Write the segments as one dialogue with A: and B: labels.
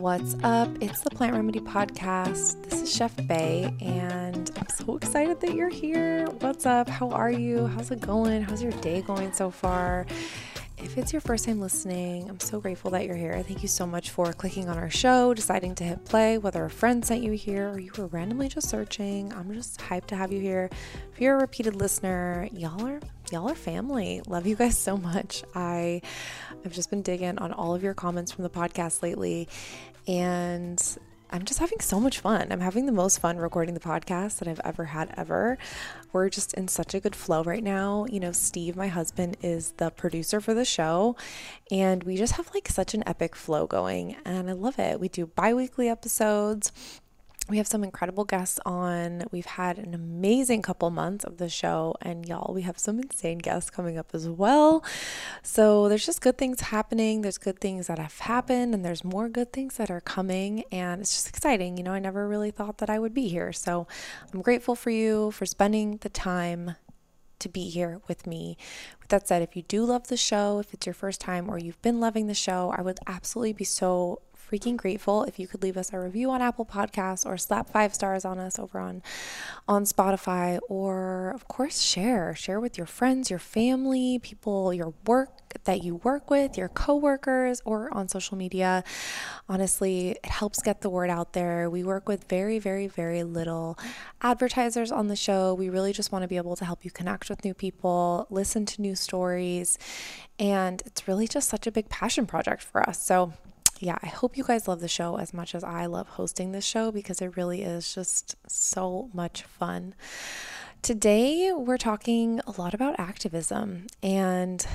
A: What's up? It's the Plant Remedy Podcast. This is Chef Bae, and I'm so excited that you're here. What's up? How are you? How's it going? How's your day going so far? If it's your first time listening, I'm so grateful that you're here. Thank you so much for clicking on our show, deciding to hit play, whether a friend sent you here or you were randomly just searching. I'm just hyped to have you here. If you're a repeated listener, y'all are y'all are family. Love you guys so much. I I've just been digging on all of your comments from the podcast lately and I'm just having so much fun. I'm having the most fun recording the podcast that I've ever had ever. We're just in such a good flow right now. You know, Steve, my husband, is the producer for the show, and we just have like such an epic flow going, and I love it. We do bi weekly episodes we have some incredible guests on. We've had an amazing couple months of the show, and y'all, we have some insane guests coming up as well. So there's just good things happening. There's good things that have happened, and there's more good things that are coming, and it's just exciting. You know, I never really thought that I would be here. So I'm grateful for you for spending the time to be here with me. With that said, if you do love the show, if it's your first time or you've been loving the show, I would absolutely be so freaking grateful if you could leave us a review on Apple Podcasts or slap five stars on us over on on Spotify or of course share share with your friends, your family, people, your work that you work with, your coworkers or on social media. Honestly, it helps get the word out there. We work with very very very little advertisers on the show. We really just want to be able to help you connect with new people, listen to new stories, and it's really just such a big passion project for us. So yeah, I hope you guys love the show as much as I love hosting this show because it really is just so much fun. Today, we're talking a lot about activism, and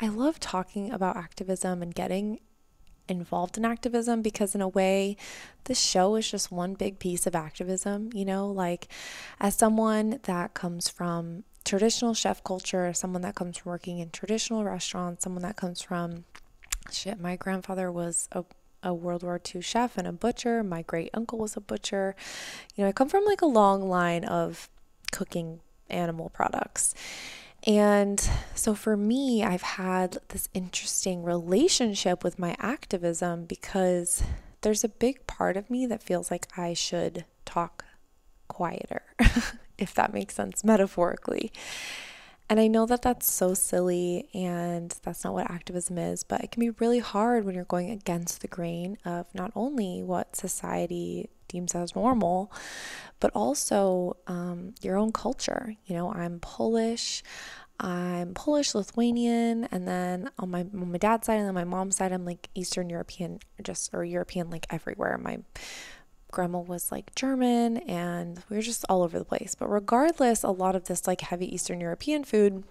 A: I love talking about activism and getting involved in activism because, in a way, this show is just one big piece of activism. You know, like as someone that comes from traditional chef culture, someone that comes from working in traditional restaurants, someone that comes from shit, my grandfather was a a World War II chef and a butcher. My great uncle was a butcher. You know, I come from like a long line of cooking animal products. And so for me, I've had this interesting relationship with my activism because there's a big part of me that feels like I should talk quieter, if that makes sense metaphorically. And I know that that's so silly and that's not what activism is, but it can be really hard when you're going against the grain of not only what society deems as normal, but also um, your own culture. You know, I'm Polish. I'm Polish, Lithuanian, and then on my on my dad's side and then my mom's side, I'm like Eastern European, just or European, like everywhere. My grandma was like German and we were just all over the place. But regardless, a lot of this like heavy Eastern European food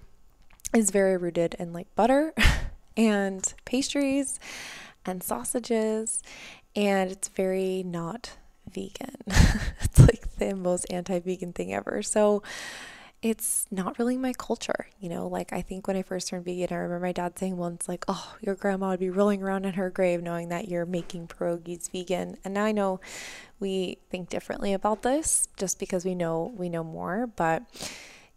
A: is very rooted in like butter and pastries and sausages and it's very not vegan. it's like the most anti-vegan thing ever. So it's not really my culture, you know. Like, I think when I first turned vegan, I remember my dad saying once, like, oh, your grandma would be rolling around in her grave knowing that you're making pierogies vegan. And now I know we think differently about this just because we know we know more, but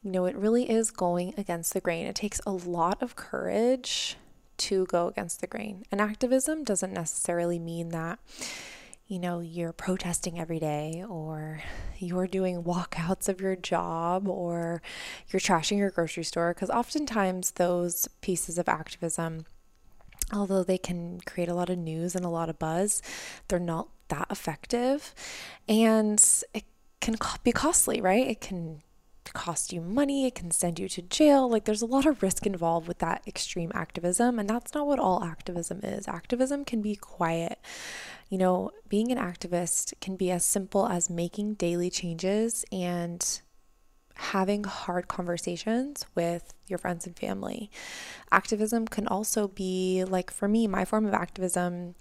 A: you know, it really is going against the grain. It takes a lot of courage to go against the grain. And activism doesn't necessarily mean that you know, you're protesting every day, or you're doing walkouts of your job, or you're trashing your grocery store. Because oftentimes, those pieces of activism, although they can create a lot of news and a lot of buzz, they're not that effective. And it can be costly, right? It can cost you money, it can send you to jail. Like there's a lot of risk involved with that extreme activism, and that's not what all activism is. Activism can be quiet. You know, being an activist can be as simple as making daily changes and having hard conversations with your friends and family. Activism can also be like for me, my form of activism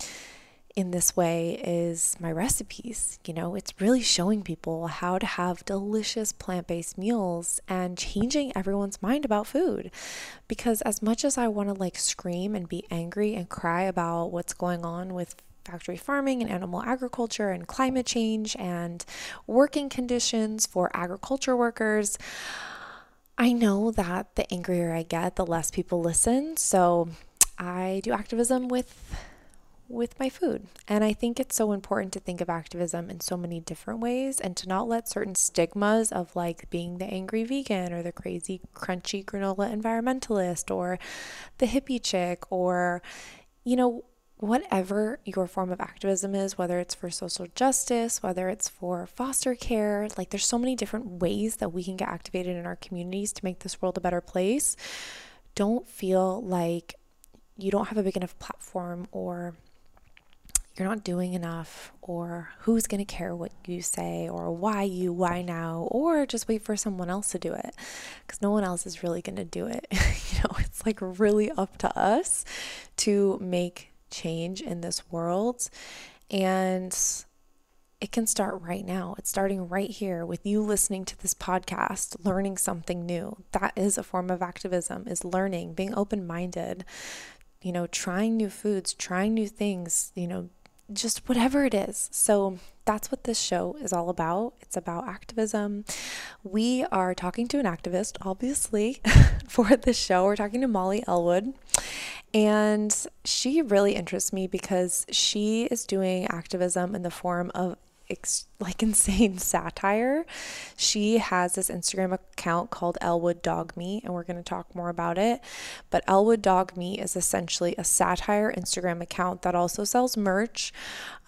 A: in this way is my recipes. You know, it's really showing people how to have delicious plant based meals and changing everyone's mind about food. Because as much as I want to like scream and be angry and cry about what's going on with factory farming and animal agriculture and climate change and working conditions for agriculture workers, I know that the angrier I get, the less people listen. So I do activism with with my food. And I think it's so important to think of activism in so many different ways and to not let certain stigmas of like being the angry vegan or the crazy crunchy granola environmentalist or the hippie chick or, you know, whatever your form of activism is, whether it's for social justice, whether it's for foster care, like there's so many different ways that we can get activated in our communities to make this world a better place. Don't feel like you don't have a big enough platform or you're not doing enough or who's going to care what you say or why you why now or just wait for someone else to do it cuz no one else is really going to do it you know it's like really up to us to make change in this world and it can start right now. It's starting right here with you listening to this podcast, learning something new. That is a form of activism, is learning, being open-minded, you know, trying new foods, trying new things, you know, just whatever it is. So that's what this show is all about. It's about activism. We are talking to an activist, obviously, for this show. We're talking to Molly Elwood. And she really interests me because she is doing activism in the form of ex- like insane satire. She has this Instagram account called Elwood Dog Meat, and we're going to talk more about it. But Elwood Dog Meat is essentially a satire Instagram account that also sells merch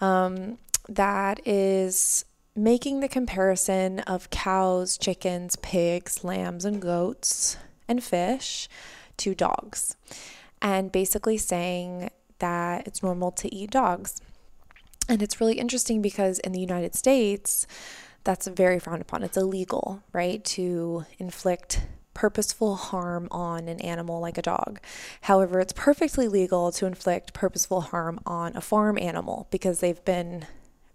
A: um, that is making the comparison of cows, chickens, pigs, lambs, and goats and fish to dogs, and basically saying that it's normal to eat dogs. And it's really interesting because in the United States, that's very frowned upon. It's illegal, right, to inflict purposeful harm on an animal like a dog. However, it's perfectly legal to inflict purposeful harm on a farm animal because they've been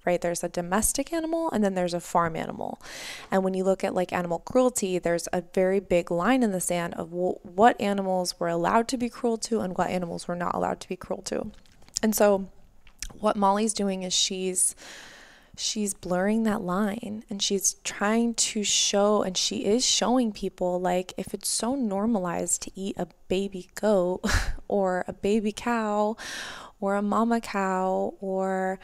A: right? There's a domestic animal and then there's a farm animal. And when you look at like animal cruelty there's a very big line in the sand of what animals were allowed to be cruel to and what animals were not allowed to be cruel to. And so what Molly's doing is she's she's blurring that line and she's trying to show and she is showing people like if it's so normalized to eat a baby goat or a baby cow or a mama cow or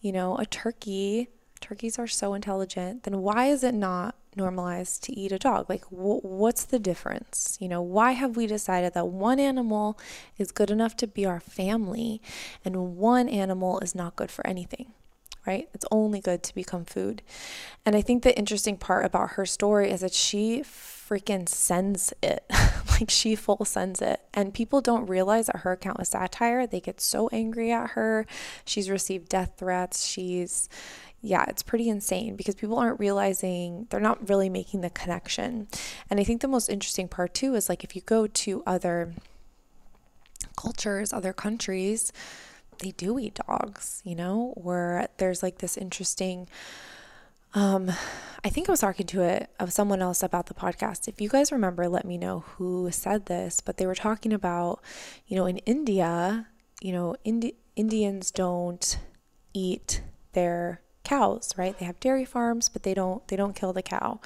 A: you know a turkey. Turkeys are so intelligent. Then why is it not normalized to eat a dog? Like wh- what's the difference? You know why have we decided that one animal is good enough to be our family and one animal is not good for anything right? It's only good to become food. And i think the interesting part about her story is that she freaking sends it. Like she full sends it. And people don't realize that her account is satire. They get so angry at her. She's received death threats. She's yeah, it's pretty insane because people aren't realizing, they're not really making the connection. And I think the most interesting part too is like if you go to other cultures, other countries, they do eat dogs, you know, or there's like this interesting um I think I was talking to it of someone else about the podcast. If you guys remember, let me know who said this, but they were talking about, you know, in India, you know, Indi- Indians don't eat their cows, right? They have dairy farms, but they don't they don't kill the cow,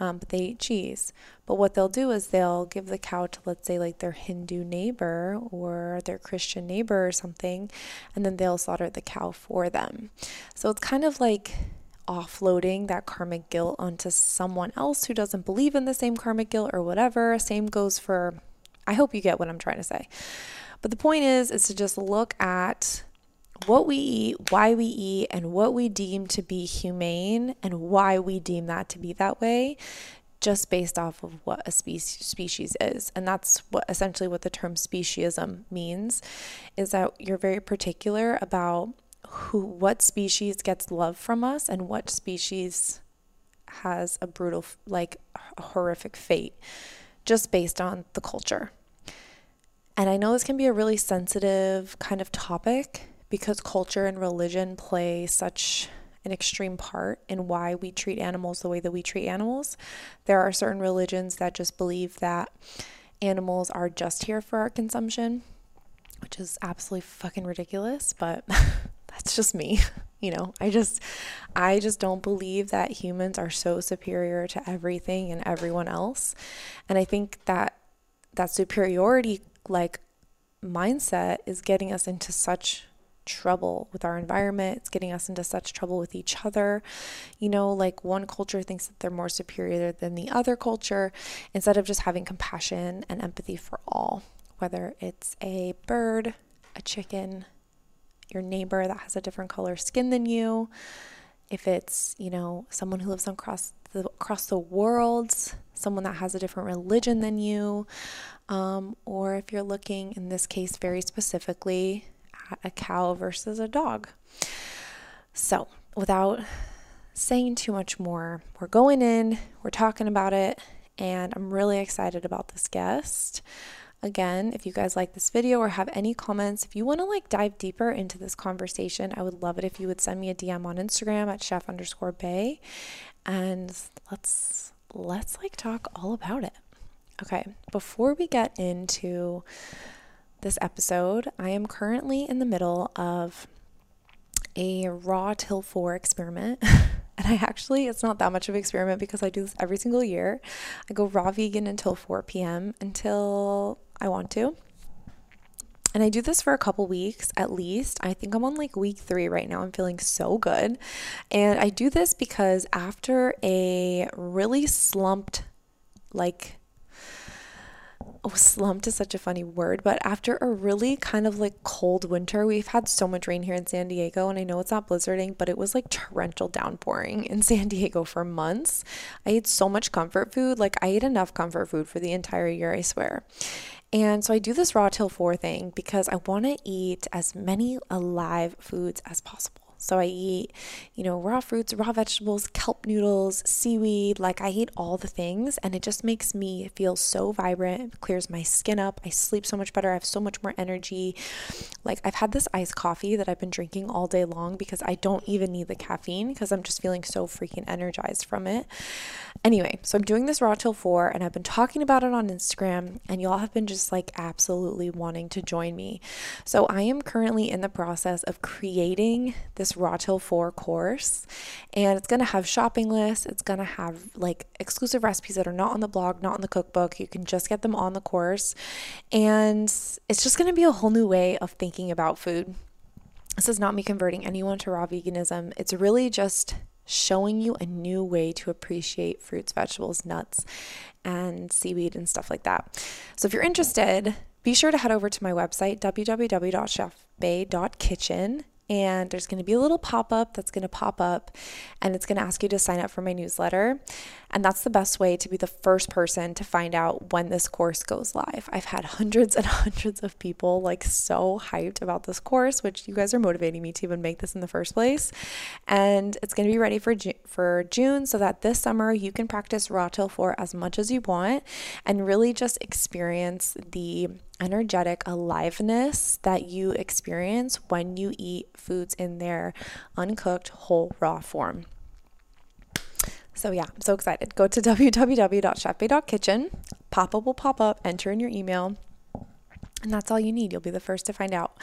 A: um, but they eat cheese. But what they'll do is they'll give the cow to let's say like their Hindu neighbor or their Christian neighbor or something, and then they'll slaughter the cow for them. So it's kind of like offloading that karmic guilt onto someone else who doesn't believe in the same karmic guilt or whatever. Same goes for. I hope you get what I'm trying to say. But the point is, is to just look at what we eat, why we eat, and what we deem to be humane and why we deem that to be that way, just based off of what a species species is. And that's what essentially what the term speciesism means is that you're very particular about who what species gets love from us and what species has a brutal like a horrific fate just based on the culture. And I know this can be a really sensitive kind of topic because culture and religion play such an extreme part in why we treat animals the way that we treat animals. There are certain religions that just believe that animals are just here for our consumption, which is absolutely fucking ridiculous, but that's just me. You know, I just I just don't believe that humans are so superior to everything and everyone else. And I think that that superiority like mindset is getting us into such trouble with our environment. It's getting us into such trouble with each other. You know, like one culture thinks that they're more superior than the other culture instead of just having compassion and empathy for all, whether it's a bird, a chicken, your neighbor that has a different color skin than you, if it's, you know, someone who lives across the, across the world, someone that has a different religion than you, um, or if you're looking, in this case, very specifically at a cow versus a dog. So, without saying too much more, we're going in, we're talking about it, and I'm really excited about this guest. Again, if you guys like this video or have any comments, if you want to like dive deeper into this conversation, I would love it if you would send me a DM on Instagram at chef underscore bae and let's let's like talk all about it. Okay, before we get into this episode, I am currently in the middle of a raw till four experiment. And I actually, it's not that much of an experiment because I do this every single year. I go raw vegan until 4 p.m. until I want to. And I do this for a couple weeks at least. I think I'm on like week three right now. I'm feeling so good. And I do this because after a really slumped, like oh, slumped is such a funny word, but after a really kind of like cold winter, we've had so much rain here in San Diego, and I know it's not blizzarding, but it was like torrential downpouring in San Diego for months. I ate so much comfort food, like I ate enough comfort food for the entire year, I swear. And so I do this raw till four thing because I want to eat as many alive foods as possible. So I eat, you know, raw fruits, raw vegetables, kelp noodles, seaweed. Like I eat all the things and it just makes me feel so vibrant. It clears my skin up. I sleep so much better. I have so much more energy. Like I've had this iced coffee that I've been drinking all day long because I don't even need the caffeine because I'm just feeling so freaking energized from it. Anyway, so I'm doing this raw till four and I've been talking about it on Instagram and y'all have been just like absolutely wanting to join me. So I am currently in the process of creating this raw till four course and it's going to have shopping lists. It's going to have like exclusive recipes that are not on the blog not on the cookbook. You can just get them on the course. And it's just going to be a whole new way of thinking about food. This is not me converting anyone to raw veganism. It's really just showing you a new way to appreciate fruits vegetables nuts and seaweed and stuff like that. So if you're interested be sure to head over to my website www.chefbae.kitchen and there's going to be a little pop up that's going to pop up and it's going to ask you to sign up for my newsletter. And that's the best way to be the first person to find out when this course goes live. I've had hundreds and hundreds of people like so hyped about this course, which you guys are motivating me to even make this in the first place. And it's going to be ready for for June so that this summer you can practice raw till four as much as you want and really just experience the energetic aliveness that you experience when you eat foods in their uncooked whole raw form. So yeah, I'm so excited. Go to www.chefbae.kitchen. Pop up will pop up, enter in your email, and that's all you need. You'll be the first to find out.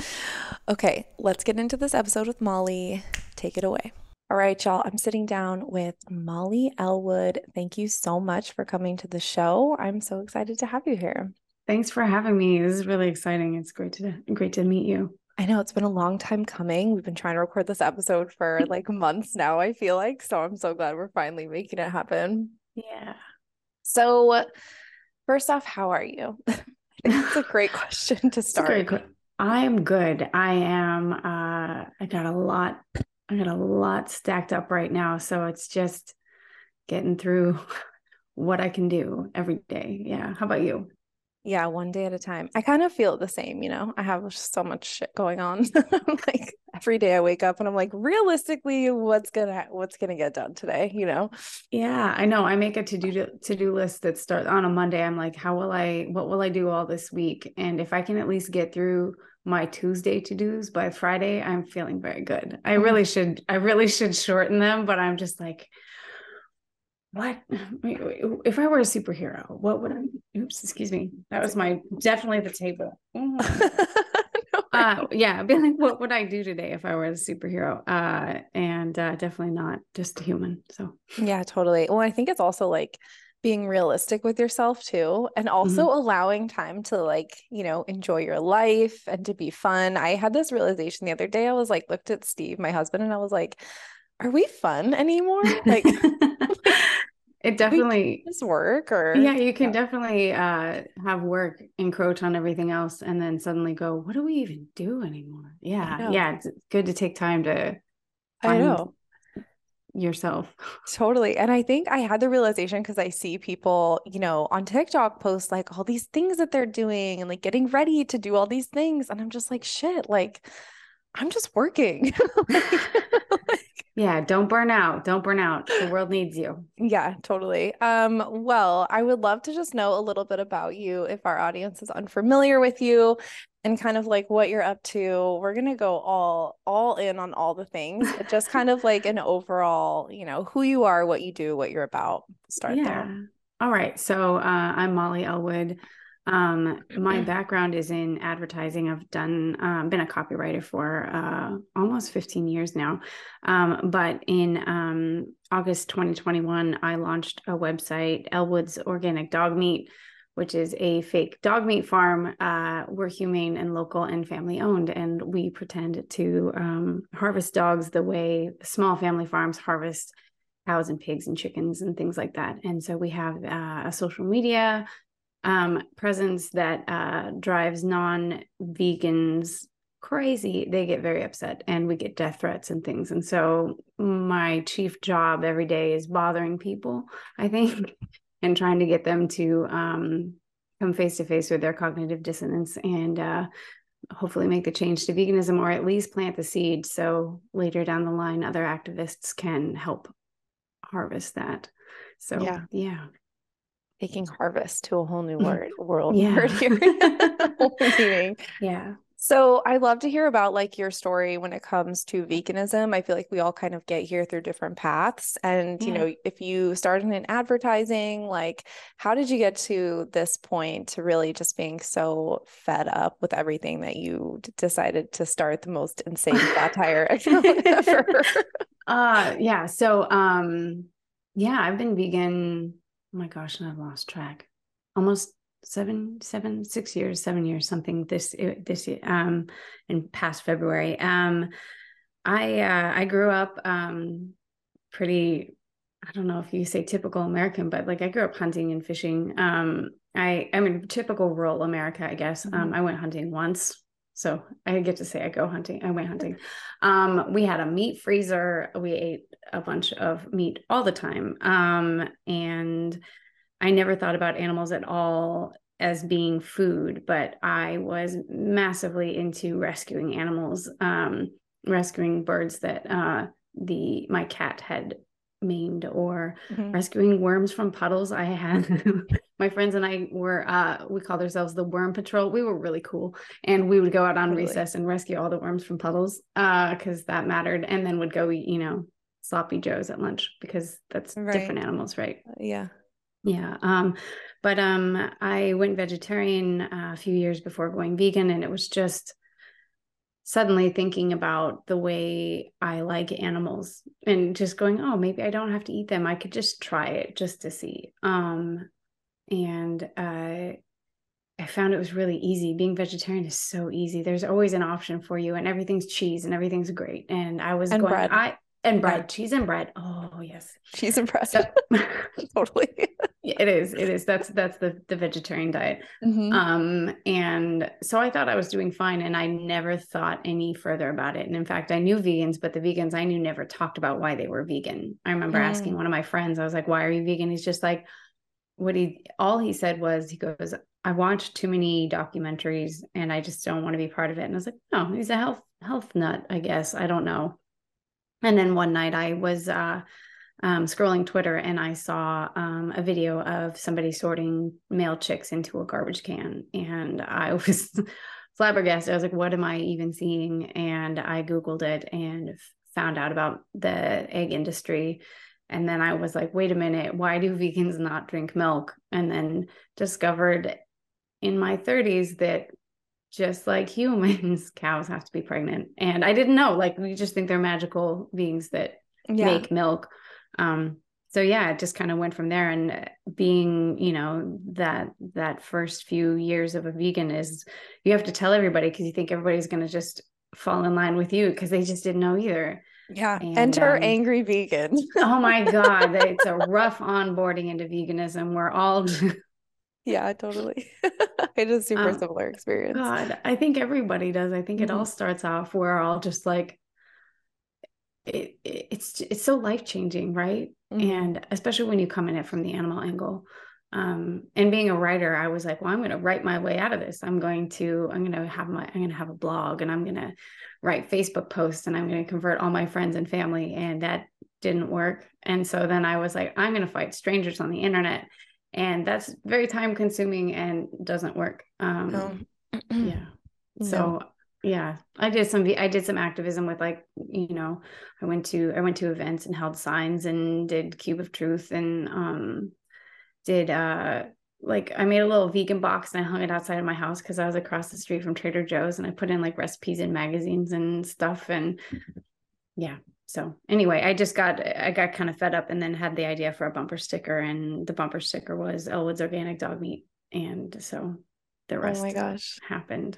A: Okay, let's get into this episode with Molly. Take it away. All right, y'all. I'm sitting down with Molly Elwood. Thank you so much for coming to the show. I'm so excited to have you here.
B: Thanks for having me. This is really exciting. It's great to great to meet you.
A: I know it's been a long time coming. We've been trying to record this episode for like months now, I feel like. So I'm so glad we're finally making it happen.
B: Yeah.
A: So, first off, how are you? It's a great question to start.
B: Great, I am good. I am uh I got a lot I got a lot stacked up right now, so it's just getting through what I can do every day. Yeah. How about you?
A: Yeah, one day at a time. I kind of feel the same, you know. I have so much shit going on. like every day I wake up and I'm like, realistically, what's gonna what's gonna get done today, you know?
B: Yeah, I know. I make a to do to do list that starts on a Monday. I'm like, how will I? What will I do all this week? And if I can at least get through my Tuesday to dos by Friday, I'm feeling very good. I mm-hmm. really should. I really should shorten them, but I'm just like what if I were a superhero? What would I? Oops, excuse me. That was my definitely the table. uh, yeah, I'd be like, what would I do today if I were a superhero? Uh, and uh, definitely not just a human. So
A: yeah, totally. Well, I think it's also like being realistic with yourself too and also
B: Mhm.
A: allowing time to like you know enjoy your life and to be fun i had this realization the other day i was like looked at steve my husband and i was like are we fun anymore like
B: it definitely
A: does work or
B: yeah you can definitely uh have work encroach on everything else and then suddenly go what do we even do anymore yeah yeah it's good to take time to
A: i know
B: yourself
A: Totally. And I think I had the realization because I see people, you know, on TikTok post like all these things that they're doing and like getting ready to do all these things. And I'm just like, shit, like I'm just working. Like,
B: yeah don't burn out don't burn out the world needs you
A: yeah, totally. Um, well, I would love to just know a little bit about you if our audience is unfamiliar with you and kind of like what you're up to. We're gonna go all all in on all the things, but just kind of like an overall, you know, who you are, what you do, what you're about. Start there.
B: all right so uh, i'm molly elwood um my background is in advertising. I've done um, been a copywriter for uh, almost 15 years now. Um, but in um, august 2021 i launched a website elwood's organic dog meat which is a fake dog meat farm. Uh, we're humane and local and family owned and we pretend to um, harvest dogs the way small family farms harvest cows and pigs and chickens and things like that. And so we have uh, a social media um, presence that uh, drives non vegans crazy. They get very upset and we get death threats and things. And so my chief job every day is bothering people, I think, and trying to get them to um, come face to face with their cognitive dissonance and uh, hopefully make the change to veganism or at least plant the seed so later down the line other activists can help harvest that. So
A: Yeah.
B: yeah.
A: Taking harvest to a whole new word world
B: Yeah.
A: word here. Whole new meaning.
B: Yeah.
A: So I love to hear about like your story when it comes to veganism. I feel like we all kind of get here through different paths. And you know, if you started in advertising, like how did you get to this point to really just being so fed up with everything that you decided to start the most insane satire account ever?
B: Uh yeah. So um yeah, I've been vegan. Oh my gosh, and I've lost track. Almost seven, seven, six years, seven years, something this this year, um in past February. Um I uh I grew up um pretty I don't know if you say typical American, but like I grew up hunting and fishing. Um I I mean typical rural America, I guess. Um
A: Mhm.
B: I went hunting once. So I get to say I go hunting. I went hunting. Um, we had a meat freezer. We ate a bunch of meat all the time. Um, and I never thought about animals at all as being food, but I was massively into rescuing animals, um, rescuing birds that uh, the my cat had maimed or
A: Mhm.
B: rescuing worms from puddles. I had my friends and I were uh we called ourselves the worm patrol. We were really cool. And we would go out on
A: Totally.
B: recess and rescue all the worms from puddles uh because that mattered. And then would go eat, you know, sloppy joes at lunch because that's
A: Right.
B: different animals, right?
A: Yeah.
B: Yeah. Um, but um I went vegetarian uh, a few years before going vegan and it was just suddenly thinking about the way I like animals and just going, oh, maybe I don't have to eat them. I could just try it just to see. Um and uh I found it was really easy. Being vegetarian is so easy. There's always an option for you and everything's cheese and everything's great. And I was
A: And
B: going
A: bread.
B: I and bread,
A: Bread.
B: cheese and bread. Oh, yes.
A: She's impressed.
B: So
A: totally.
B: It is. It is. That's that's the the vegetarian diet.
A: Mhm.
B: Um, and so I thought I was doing fine, and I never thought any further about it. And in fact, I knew vegans, but the vegans I knew never talked about why they were vegan. I remember asking
A: Mm.
B: one of my friends, I was like, "Why are you vegan?" He's just like, "What he all he said was, he goes, I watched too many documentaries, and I just don't want to be part of it." And I was like, "No, he's a health health nut, I guess. I don't know." And then one night I was uh um, scrolling Twitter and I saw um, a video of somebody sorting male chicks into a garbage can. And I was flabbergasted. I was like, what am I even seeing? And I Googled it and found out about the egg industry. And then I was like, wait a minute, why do vegans not drink milk? And then discovered in my 30s that just like humans, cows have to be pregnant. And I didn't know, like, we just think they're magical beings that
A: Yeah.
B: make milk. Um, so yeah, it just kind of went from there. And uh, being, you know, that that first few years of a vegan is you have to tell everybody because you think everybody's going to just fall in line with you because they just didn't know either.
A: Yeah. And, Enter um, angry vegan.
B: oh my God. It's a rough onboarding into veganism. We're all
A: yeah, totally. I had a super um, similar experience.
B: God, I think everybody does. I think mm-hmm. it all starts off we're all just like it, it it's it's so life changing, right? Mm-hmm. And especially when you come in it from the animal angle. Um, and being a writer, I was like, well, I'm going to write my way out of this. I'm going to, I'm going to have my, I'm going to have a blog and I'm going to write Facebook posts and I'm going to convert all my friends and family. And that didn't work. And so then I was like, I'm going to fight strangers on the internet and that's very time consuming and doesn't work um no. yeah so no. yeah i did some i did some activism with like you know i went to i went to events and held signs and did cube of truth and um did uh like I made a little vegan box and I hung it outside of my house because I was across the street from Trader Joe's and I put in like recipes and magazines and stuff and yeah so anyway i just got i got kind of fed up and then had the idea for a bumper sticker and the bumper sticker was elwood's organic dog meat. And so the rest oh my gosh. happened.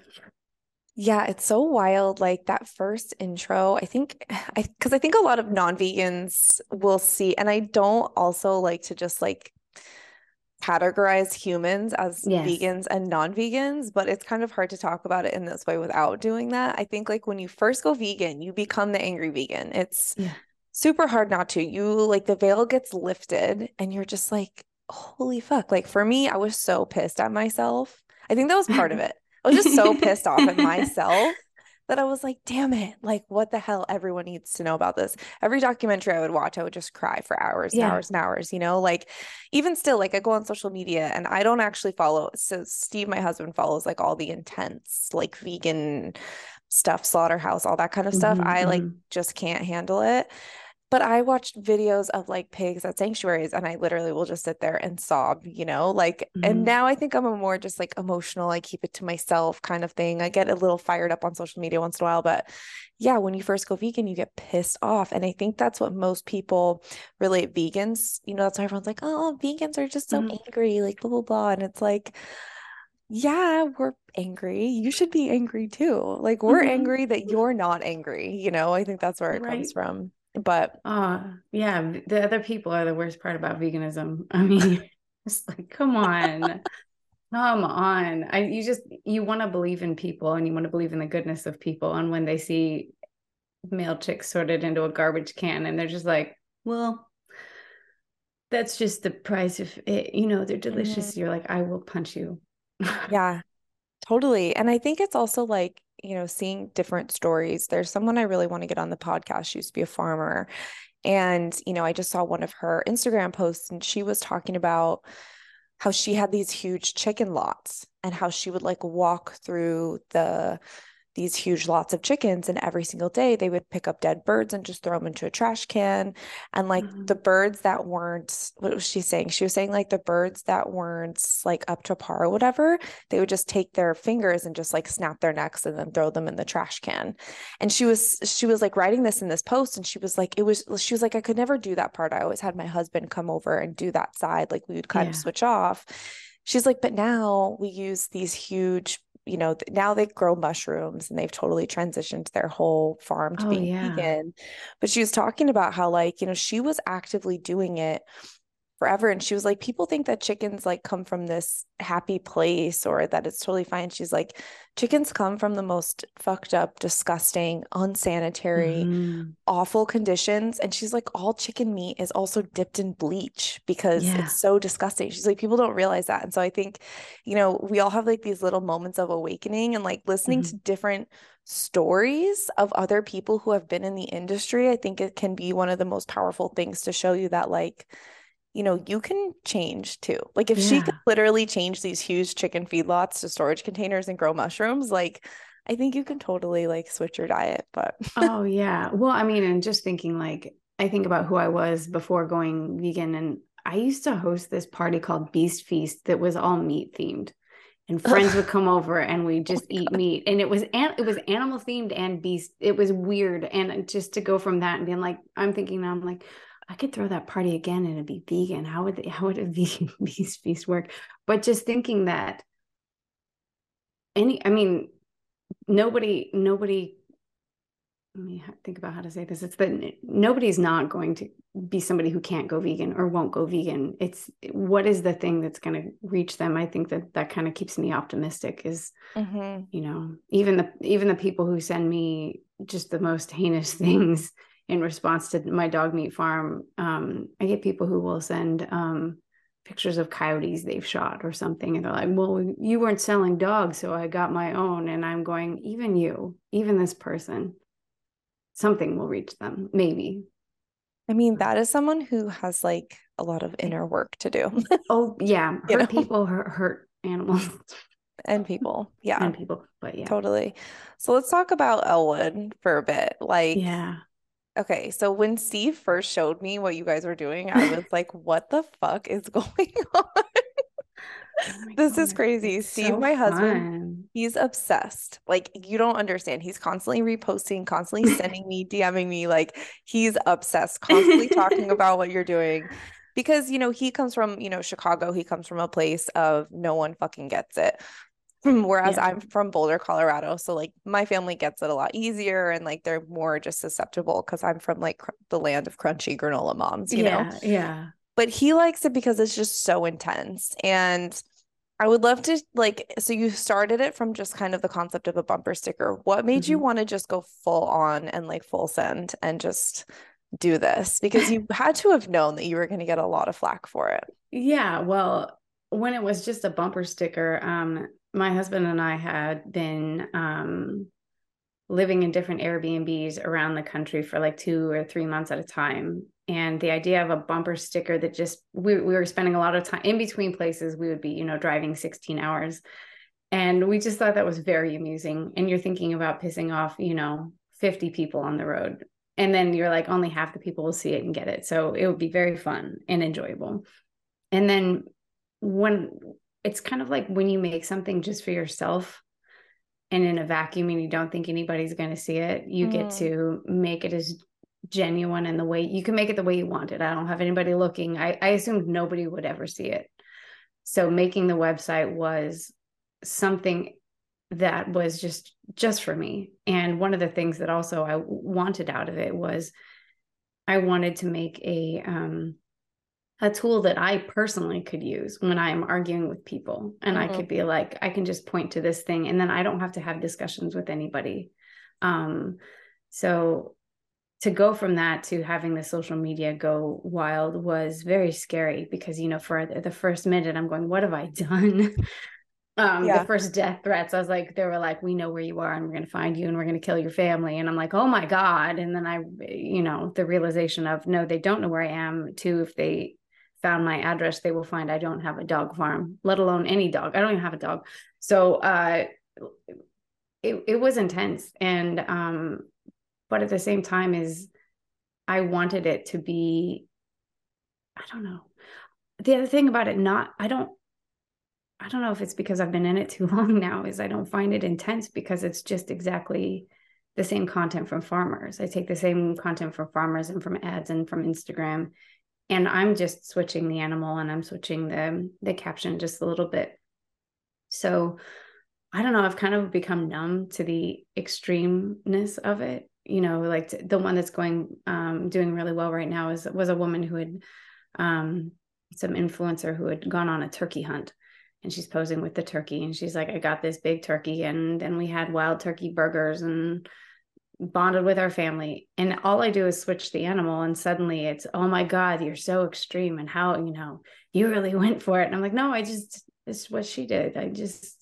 A: Yeah it's so wild. Like that first intro i think i because i think a lot of non-vegans will see and i don't also like to just like categorize humans as yes. vegans and non-vegans but it's kind of hard to talk about it in this way without doing that. I think like when you first go vegan you become the angry vegan. It's yeah. super hard not to. You like the veil gets lifted and you're just like holy fuck. Like for me i was so pissed at myself. I think that was part of it. I was just so pissed off at myself that I was like, damn it, like what the hell? Everyone needs to know about this. Every documentary I would watch, I would just cry for hours and yeah. hours and hours, you know, like even still, like I go on social media and I don't actually follow. So Steve, my husband, follows like all the intense, like vegan stuff, slaughterhouse, all that kind of stuff. Mm-hmm, I like mm-hmm. just can't handle it. But I watched videos of like pigs at sanctuaries and I literally will just sit there and sob, you know, like, mm-hmm. and now I think I'm a more just like emotional, I keep it to myself kind of thing. I get a little fired up on social media once in a while, but yeah, when you first go vegan, you get pissed off. And I think that's what most people relate vegans, you know, that's why everyone's like, oh, vegans are just so mm-hmm. angry, like blah, blah, blah. And it's like, yeah, we're angry. You should be angry too. Like we're mm-hmm. angry that you're not angry. You know, I think that's where it right. comes from but
B: uh yeah the other people are the worst part about veganism. I mean it's like come on. Come on. I you just you want to believe in people and you want to believe in the goodness of people. And when they see male chicks sorted into a garbage can and they're just like well that's just the price of it. You know they're delicious. Mm-hmm. you're like i will punch you.
A: Yeah totally. And i think it's also like you know, seeing different stories. There's someone I really want to get on the podcast. She used to be a farmer. And, you know, I just saw one of her Instagram posts and she was talking about how she had these huge chicken lots and how she would like walk through the these huge lots of chickens and every single day they would pick up dead birds and just throw them into a trash can. And like mm-hmm. the birds that weren't what was she saying? She was saying like the birds that weren't like up to par or whatever they would just take their fingers and just like snap their necks and then throw them in the trash can. And she was she was like writing this in this post and she was like it was she was like I could never do that part. I always had my husband come over and do that side. Like we would kind yeah. of switch off. She's like but now we use these huge you know, now they grow mushrooms and they've totally transitioned their whole farm to oh, being yeah. vegan. But she was talking about how, like, you know, she was actively doing it forever and she was like people think that chickens like come from this happy place or that it's totally fine she's like chickens come from the most fucked up disgusting unsanitary mm-hmm. awful conditions and she's like all chicken meat is also dipped in bleach because yeah. it's so disgusting she's like people don't realize that and so i think you know we all have like these little moments of awakening and like listening mm-hmm. to different stories of other people who have been in the industry i think it can be one of the most powerful things to show you that like you know, you can change too. Like if yeah. she could literally change these huge chicken feedlots to storage containers and grow mushrooms, like I think you can totally like switch your diet. But
B: oh yeah. Well, I mean, and just thinking like I think about who I was before going vegan and I used to host this party called Beast Feast that was all meat themed. And oh friends would come over and we oh just oh eat God. meat. And it was an- it was animal themed and beast. It was weird. And just to go from that and being like, I'm thinking now, I'm like, I could throw that party again and it'd be vegan. How would they, how would a vegan beast feast work? But just thinking that any, I mean, nobody, nobody. Let me think about how to say this. It's that nobody's not going to be somebody who can't go vegan or won't go vegan. It's what is the thing that's going to reach them. I think that that kind of keeps me optimistic. Is mm-hmm. you know even the even the people who send me just the most heinous things in response to my dog meat farm, um, I get people who will send um, pictures of coyotes they've shot or something. And they're like, well, you weren't selling dogs, so I got my own. And I'm going, even you, even this person, something will reach them, maybe.
A: I mean, that is someone who has like a lot of inner work to do.
B: oh, yeah. Hurt you know? people, hurt, hurt animals.
A: and people. Yeah.
B: And people. But yeah.
A: Totally. So let's talk about Elwood for a bit. Like,
B: yeah.
A: Okay, so when Steve first showed me what you guys were doing, I was like, what the fuck is going on? Oh this God, is crazy. Steve, so my husband, fun. he's obsessed. Like, you don't understand. He's constantly reposting, constantly sending me, DMing me. Like, he's obsessed, constantly talking about what you're doing. Because, you know, he comes from, you know, Chicago. He comes from a place of no one fucking gets it. Whereas yeah. I'm from Boulder, Colorado. So like my family gets it a lot easier and like they're more just susceptible because I'm from like cr- the land of crunchy granola moms, you
B: yeah,
A: know?
B: Yeah.
A: But he likes it because it's just so intense. And I would love to like, so you started it from just kind of the concept of a bumper sticker. What made mm-hmm. you want to just go full on and like full send and just do this? Because you had to have known that you were going to get a lot of flack for it.
B: Yeah. Well, when it was just a bumper sticker, um, my husband and I had been um, living in different Airbnbs around the country for like two or three months at a time. And the idea of a bumper sticker that just we, we were spending a lot of time in between places, we would be, you know, driving 16 hours. And we just thought that was very amusing. And you're thinking about pissing off, you know, 50 people on the road. And then you're like, only half the people will see it and get it. So it would be very fun and enjoyable. And then when it's kind of like when you make something just for yourself and in a vacuum and you don't think anybody's going to see it, you mm. get to make it as genuine in the way you can make it the way you want it. I don't have anybody looking. I, I assumed nobody would ever see it. So making the website was something that was just just for me. And one of the things that also I wanted out of it was I wanted to make a um a tool that I personally could use when I am arguing with people. And mm-hmm. I could be like, I can just point to this thing and then I don't have to have discussions with anybody. Um, so to go from that to having the social media go wild was very scary because, you know, for the first minute, I'm going, what have I done? um yeah. the first death threats i was like they were like we know where you are and we're going to find you and we're going to kill your family and i'm like oh my god and then i you know the realization of no they don't know where i am too if they found my address, they will find I don't have a dog farm, let alone any dog. I don't even have a dog. So uh, it it was intense, and um, but at the same time, is I wanted it to be. I don't know. The other thing about it, not I don't. I don't know if it's because I've been in it too long now. Is I don't find it intense because it's just exactly the same content from farmers. I take the same content from farmers and from ads and from Instagram and i'm just switching the animal and i'm switching the the caption just a little bit. So i don't know i've kind of become numb to the extremeness of it you know like the one that's going um doing really well right now is was a woman who had um some influencer who had gone on a turkey hunt and she's posing with the turkey and she's like i got this big turkey and then we had wild turkey burgers and bonded with our family and all i do is switch the animal and suddenly it's oh my god you're so extreme and how you know you really went for it. And i'm like no i just it's what she did. I just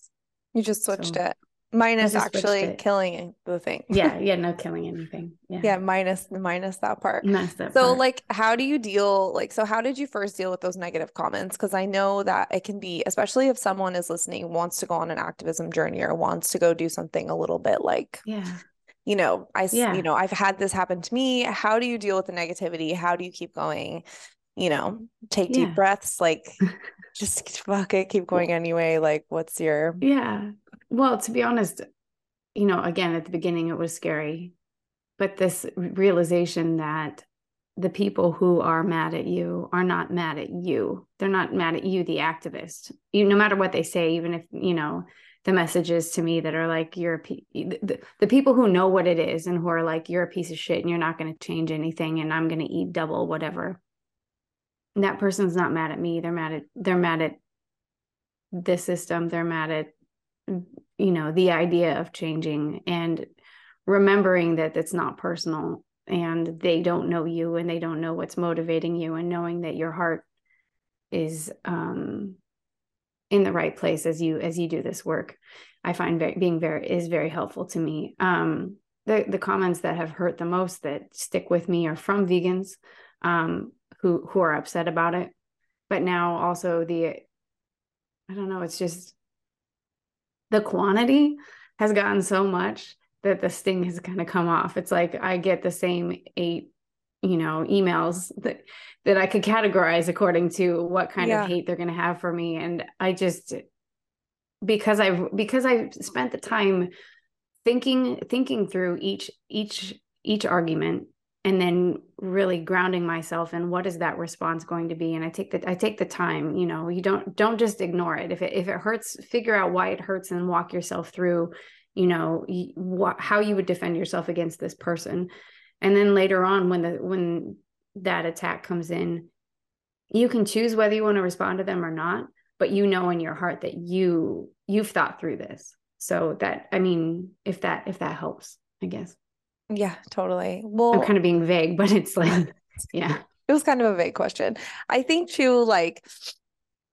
A: you just switched so, it minus actually killing the thing.
B: Yeah yeah no killing anything. Yeah.
A: Yeah minus minus that part. Minus that so part. like how do you deal like so how did you first deal with those negative comments? Because i know that it can be especially if someone is listening wants to go on an activism journey or wants to go do something a little bit like
B: yeah
A: you know i yeah. you know i've had this happen to me how do you deal with the negativity how do you keep going you know take yeah. deep breaths like just fuck it keep going anyway like what's your
B: yeah well to be honest you know again at the beginning it was scary but this realization that the people who are mad at you are not mad at you. They're not mad at you, the activist. You, no matter what they say, even if you know the messages to me that are like you're a the, the people who know what it is and who are like you're a piece of shit and you're not going to change anything and I'm going to eat double whatever. And that person's not mad at me. They're mad at they're mad at the system. They're mad at you know the idea of changing and remembering that it's not personal and they don't know you and they don't know what's motivating you and knowing that your heart is um in the right place as you as you do this work i find very, being very is very helpful to me. Um the the comments that have hurt the most that stick with me are from vegans um who who are upset about it. But now also the i don't know it's just the quantity has gotten so much that the sting has kind of come off. It's like i get the same eight you know emails that that I could categorize according to what kind yeah. of hate they're going to have for me. And I just because I've because I've spent the time thinking thinking through each each each argument and then really grounding myself in what is that response going to be? And I take the I take the time you know you don't don't just ignore it. If it if it hurts figure out why it hurts and walk yourself through you know what how you would defend yourself against this person and then later on when the when that attack comes in you can choose whether you want to respond to them or not but you know in your heart that you you've thought through this. So that i mean if that if that helps i guess.
A: Yeah totally. Well
B: i'm kind of being vague but it's like yeah.
A: It was kind of a vague question. I think too like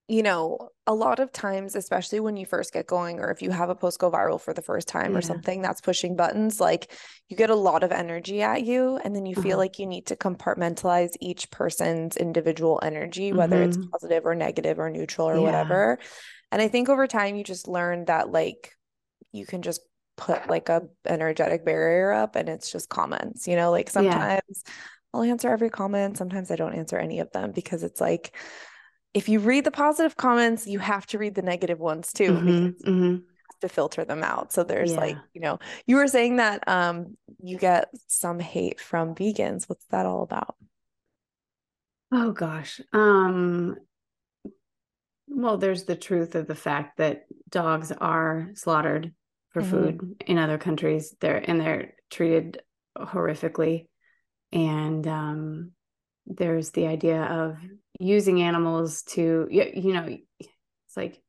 A: you know, a lot of times, especially when you first get going, or if you have a post go viral for the first time yeah. or something that's pushing buttons, like you get a lot of energy at you. And then you uh-huh. feel like you need to compartmentalize each person's individual energy, whether mm-hmm. it's positive or negative or neutral or yeah. whatever. And I think over time, you just learn that like you can just put like a energetic barrier up and it's just comments, you know, like sometimes yeah. I'll answer every comment. Sometimes I don't answer any of them because it's like, if you read the positive comments, you have to read the negative ones too mm-hmm, mm-hmm. to filter them out. So there's yeah. like, you know, you were saying that um you get some hate from vegans. What's that all about?
B: Oh gosh. Um well, there's the truth of the fact that dogs are slaughtered for mm-hmm. food in other countries. They're and they're treated horrifically. And um there's the idea of using animals to you know it's like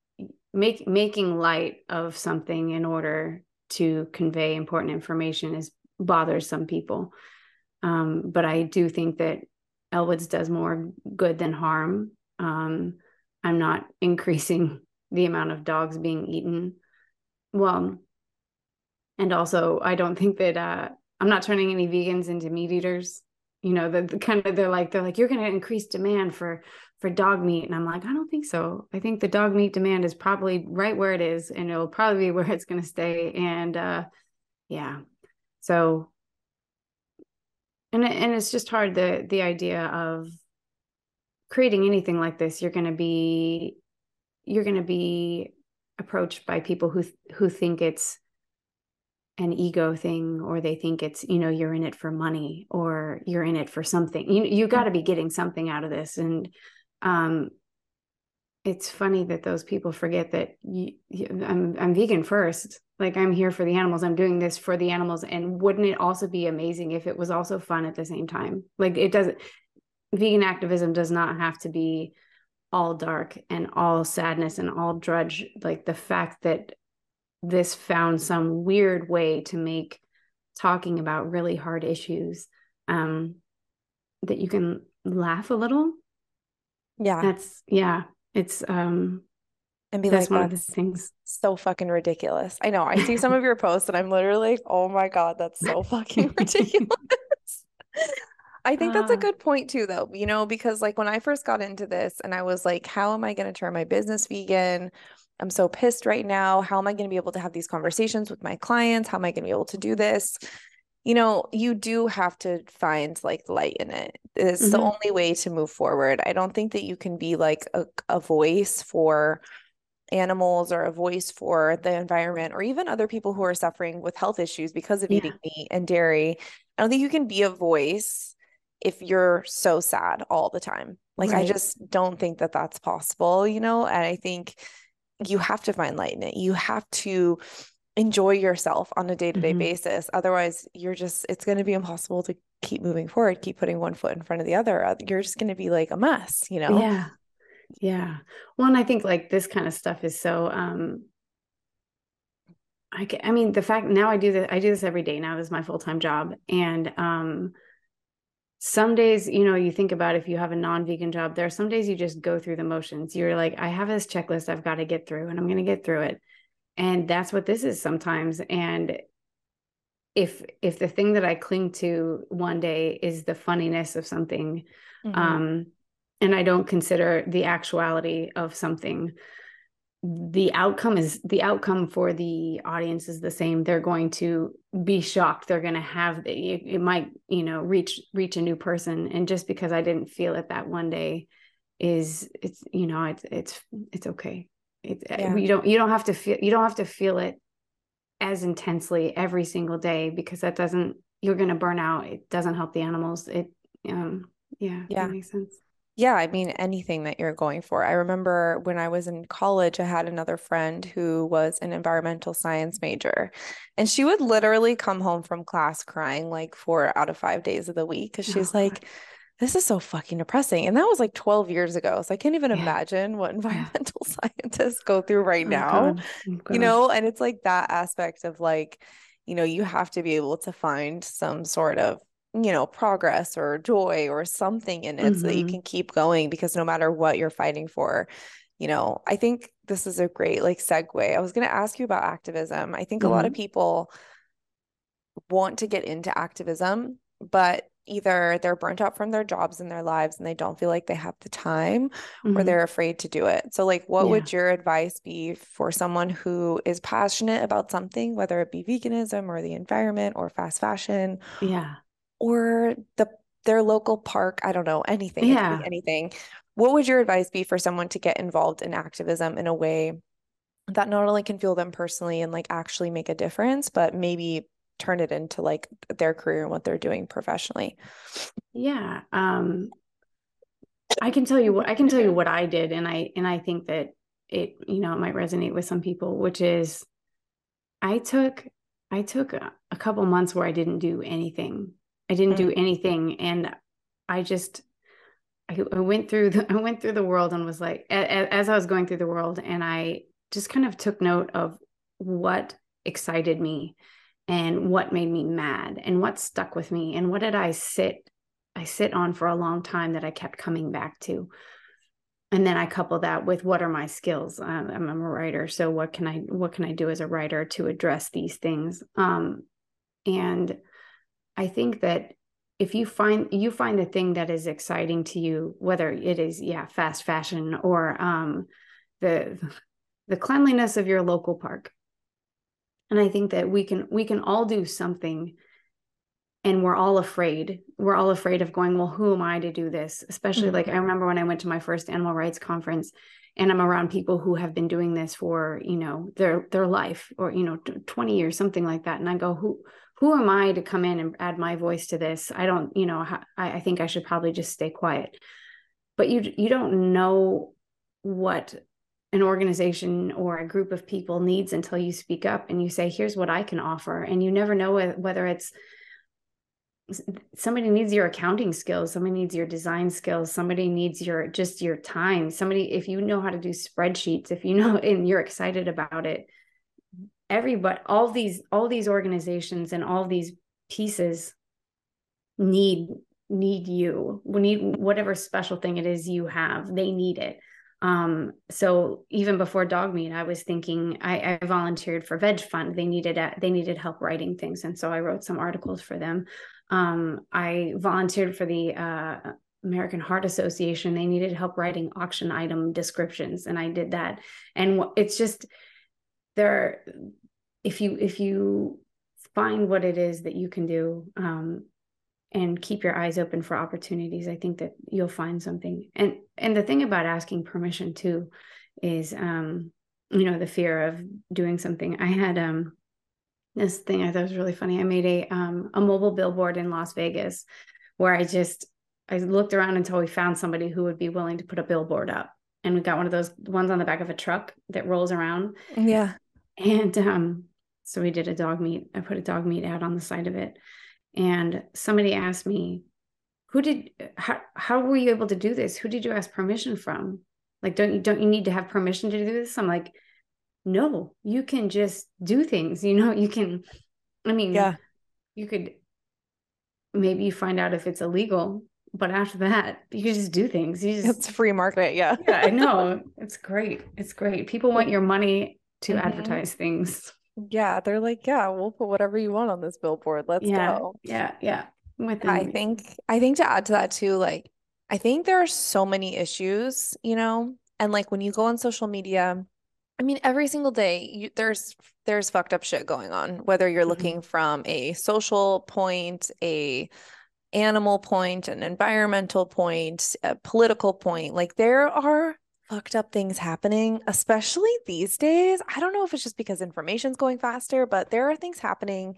B: make making light of something in order to convey important information is bothers some people. Um, but i do think that elwoods does more good than harm. Um, i'm not increasing the amount of dogs being eaten. Well and also i don't think that uh, i'm not turning any vegans into meat eaters you know the, the kind of they're like they're like you're going to increase demand for for dog meat. And i'm like i don't think so. I think the dog meat demand is probably right where it is and it'll probably be where it's going to stay. And uh yeah. So and and it's just hard the the idea of creating anything like this you're going to be you're going to be approached by people who who think it's an ego thing or they think it's you know you're in it for money or you're in it for something. You you got to be getting something out of this. And um it's funny that those people forget that you, you, I'm I'm vegan first. Like I'm here for the animals. I'm doing this for the animals. And wouldn't it also be amazing if it was also fun at the same time? Like it doesn't vegan activism does not have to be all dark and all sadness and all drudge. Like the fact that this found some weird way to make talking about really hard issues um, that you can laugh a little.
A: Yeah.
B: That's yeah. It's um
A: and be that's like, one of the things so fucking ridiculous. I know. I see some of your posts and I'm literally like, oh my God, that's so fucking ridiculous. I think that's a ah. good point too, though, you know, because like when I first got into this and I was like, how am I going to turn my business vegan? I'm so pissed right now. How am I going to be able to have these conversations with my clients? How am I going to be able to do this? You know, you do have to find like light in it. It's mm-hmm. the only way to move forward. I don't think that you can be like a, a voice for animals or a voice for the environment or even other people who are suffering with health issues because of yeah. eating meat and dairy. I don't think you can be a voice if you're so sad all the time. Like, right. I just don't think that that's possible, you know? And I think you have to find light in it. You have to enjoy yourself on a day to day basis. Otherwise, you're just, it's going to be impossible to keep moving forward, keep putting one foot in front of the other. You're just going to be like a mess, you know?
B: Yeah. Yeah. Well, and I think like this kind of stuff is so, um, I, I mean, the fact now I do this, I do this every day now. This is my full time job. And, um, some days, you know, you think about if you have a non vegan job, there are some days you just go through the motions. You're like, I have this checklist I've got to get through and I'm going to get through it. And that's what this is sometimes. And if if the thing that I cling to one day is the funniness of something, mm-hmm. um, and I don't consider the actuality of something, the outcome is the outcome for the audience is the same. They're going to be shocked. They're going to have it, it might you know reach reach a new person. And just because i didn't feel it that one day is it's you know it's it's it's okay. It, yeah. you don't you don't have to feel you don't have to feel it as intensely every single day because that doesn't you're going to burn out. It doesn't help the animals. It um yeah yeah. makes sense
A: yeah, I mean, anything that you're going for. I remember when I was in college, I had another friend who was an environmental science major, and she would literally come home from class crying like four out of five days of the week because she's oh, like, this is so fucking depressing. And that was like 12 years ago. So I can't even yeah. imagine what environmental yeah. scientists go through right oh, now, God. Oh, you know? And it's like that aspect of like, you know, you have to be able to find some sort of you know, progress or joy or something in it mm-hmm. so that you mm-hmm. can keep going because no matter what you're fighting for, you know, I think this is a great like segue. I was going to ask you about activism. I think mm-hmm. a lot of people want to get into activism, but either they're burnt out from their jobs and their lives and they don't feel like they have the time mm-hmm. or they're afraid to do it. So like what yeah. would your advice be for someone who is passionate about something whether it be veganism or the environment or fast fashion?
B: Yeah
A: or the their local park, I don't know, anything, yeah. anything. What would your advice be for someone to get involved in activism in a way that not only can fuel them personally and like actually make a difference, but maybe turn it into like their career and what they're doing professionally?
B: Yeah. Um I can tell you what I can tell you what I did and I and I think that it you know it might resonate with some people which is I took I took a, a couple months where I didn't do anything I didn't do mm-hmm. anything. And I just, I, I went through the, I went through the world and was like, as, as I was going through the world and I just kind of took note of what excited me and what made me mad and what stuck with me and what did I sit, I sit on for a long time that I kept coming back to and then i couple that with what are my skills um, i'm a writer so what can i what can i do as a writer to address these things um, and I think that if you find you find the thing that is exciting to you, whether it is yeah fast fashion or um, the the cleanliness of your local park, and I think that we can we can all do something and we're all afraid. We're all afraid of going well who am i to do this? Especially mm-hmm. like i remember when i went to my first animal rights conference and i'm around people who have been doing this for you know their their life or you know 20 years something like that. And i go who who am I to come in and add my voice to this? I don't, you know, I, I think I should probably just stay quiet. But you you don't know what an organization or a group of people needs until you speak up and you say, "Here's what I can offer," and you never know whether it's somebody needs your accounting skills somebody needs your design skills somebody needs your just your time somebody if you know how to do spreadsheets if you know and you're excited about it everybody all these all these organizations and all these pieces need need you. We need whatever special thing it is you have they need it. Um so even before dog meat i was thinking i, I volunteered for VegFund. They needed they needed help writing things and so i wrote some articles for them. Um i volunteered for the uh American Heart Association, they needed help writing auction item descriptions, and I did that. And it's just there if you if you find what it is that you can do um, and keep your eyes open for opportunities i think that you'll find something and and the thing about asking permission too is um you know the fear of doing something i had um this thing i thought was really funny i made a um a mobile billboard in las vegas where I just I looked around until we found somebody who would be willing to put a billboard up. And we got one of those ones on the back of a truck that rolls around.
A: Yeah.
B: And um, so we did a dog meat. I put a dog meat ad on the side of it. And somebody asked me, who did how how were you able to do this? Who did you ask permission from? Like, don't you don't you need to have permission to do this? I'm like, no, you can just do things, you know, you can I mean,
A: Yeah.
B: you could maybe you find out if it's illegal, but after that, you can just do things. You just
A: It's free market. Yeah.
B: yeah, I know. It's great. It's great. People want your money to
A: Mhm.
B: advertise things.
A: Yeah. They're like, yeah, we'll put whatever you want on this billboard. Let's
B: yeah,
A: go.
B: yeah, yeah. Within
A: I think I think to add to that too, like I think there are so many issues, you know, and like when you go on social media, I mean, every single day you, there's there's fucked up shit going on, whether you're
B: Mhm.
A: looking from a social point, a animal point, an environmental point, a political point. Like there are fucked up things happening, especially these days. I don't know if it's just because information's going faster, but there are things happening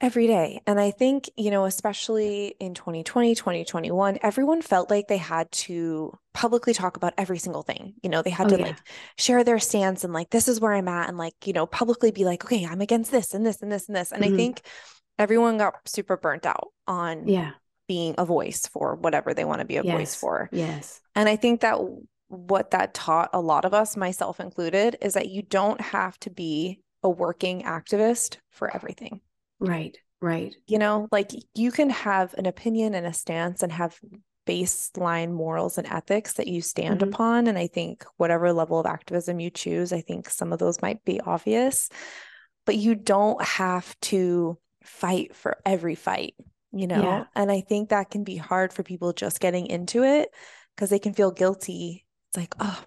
A: every day. And I think, you know, especially in 2020, 2021, everyone felt like they had to publicly talk about every single thing. You know, they had
B: Oh,
A: to
B: yeah.
A: like share their stance and like, this is where I'm at. And like, you know, publicly be like, okay, I'm against this and this and this and this. And
B: Mhm.
A: I think everyone got super burnt out on
B: Yeah.
A: being a voice for whatever they want to be a voice for.
B: Yes.
A: And I think that what that taught a lot of us, myself included, is that you don't have to be a working activist for everything.
B: Right. Right.
A: You know, like you can have an opinion and a stance and have baseline morals and ethics that you stand
B: Mhm.
A: upon. And I think whatever level of activism you choose, I think some of those might be obvious, but you don't have to fight for every fight, you know?
B: Yeah.
A: And I think that can be hard for people just getting into it because they can feel guilty. It's like, oh,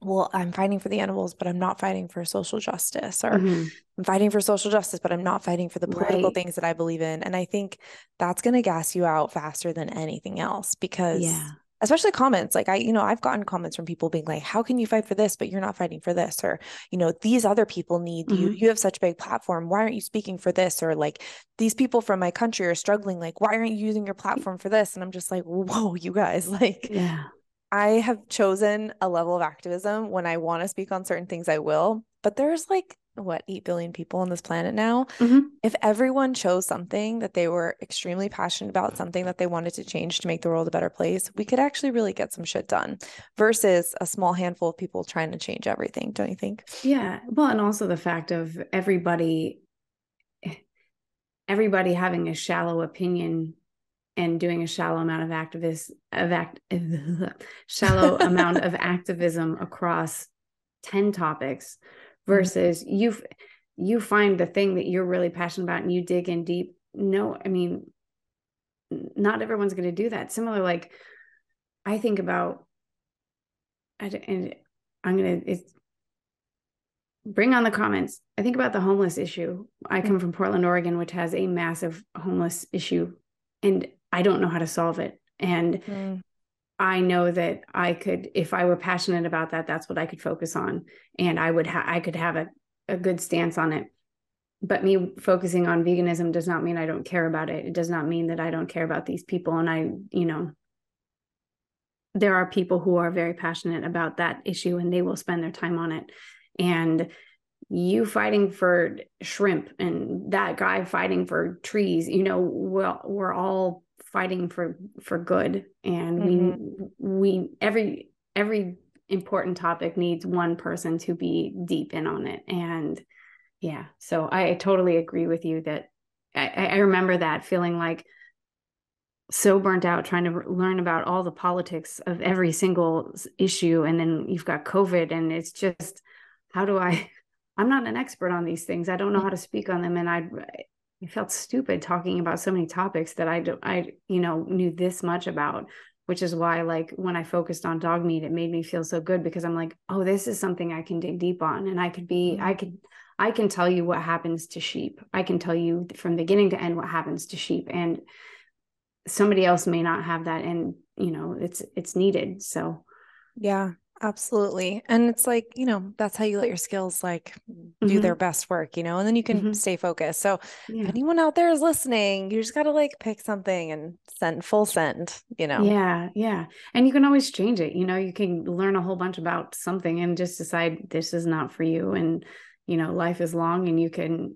A: well, I'm fighting for the animals, but I'm not fighting for social justice, or
B: Mhm.
A: I'm fighting for social justice, but I'm not fighting for the political
B: Right.
A: things that I believe in. And I think that's going to gas you out faster than anything else because,
B: Yeah.
A: especially comments, like I, you know, I've gotten comments from people being like, how can you fight for this, but you're not fighting for this? Or, you know, these other people need you.
B: Mhm.
A: You have such a big platform. Why aren't you speaking for this? Or like, these people from my country are struggling. Like, why aren't you using your platform for this? And I'm just like, whoa, you guys, like,
B: Yeah.
A: I have chosen a level of activism when I want to speak on certain things, I will. But there's like, what, 8 billion people on this planet now?
B: Mhm.
A: If everyone chose something that they were extremely passionate about, something that they wanted to change to make the world a better place, we could actually really get some shit done versus a small handful of people trying to change everything, don't you think?
B: Yeah. Well, and also the fact of everybody everybody having a shallow opinion and doing a shallow amount of activist of act shallow amount of activism across 10 topics mm-hmm. versus you f- you find the thing that you're really passionate about and you dig in deep no i mean not everyone's going to do that. Similar like i think about I, and i'm going to it's bring on the comments. I think about the homeless issue. I come mm-hmm. from portland oregon which has a massive homeless issue and i don't know how to solve it and
A: Mm,
B: I know that I could, if I were passionate about that, that's what I could focus on, and I would, ha- I could have a, a good stance on it. But me focusing on veganism does not mean I don't care about it. It does not mean that I don't care about these people. And I, you know, there are people who are very passionate about that issue, and they will spend their time on it. And you fighting for shrimp and that guy fighting for trees, you know, well, we're all fighting for for good. And we mm-hmm. we every every important topic needs one person to be deep in on it. And yeah so i totally agree with you that i, I remember that feeling like so burnt out trying to learn about all the politics of every single issue. And then you've got covid and it's just how do i i'm not an expert on these things. I don't know mm-hmm. how to speak on them. And i I felt stupid talking about so many topics that I don't, I, you know, knew this much about, which is why, like, when I focused on dog meat, it made me feel so good because I'm like, oh, this is something I can dig deep on. And I could be, mm-hmm. I could, I can tell you what happens to sheep. I can tell you from beginning to end what happens to sheep. And somebody else may not have that. And, you know, it's, it's needed. So,
A: Yeah. Absolutely. And it's like, you know, that's how you let your skills like do
B: Mhm.
A: their best work, you know, and then you can
B: Mhm.
A: stay focused. So if anyone out there is listening, you just got to like pick something and send full send, you know.
B: Yeah, yeah. And you can always change it. You know, you can learn a whole bunch about something and just decide this is not for you. And, you know, life is long and you can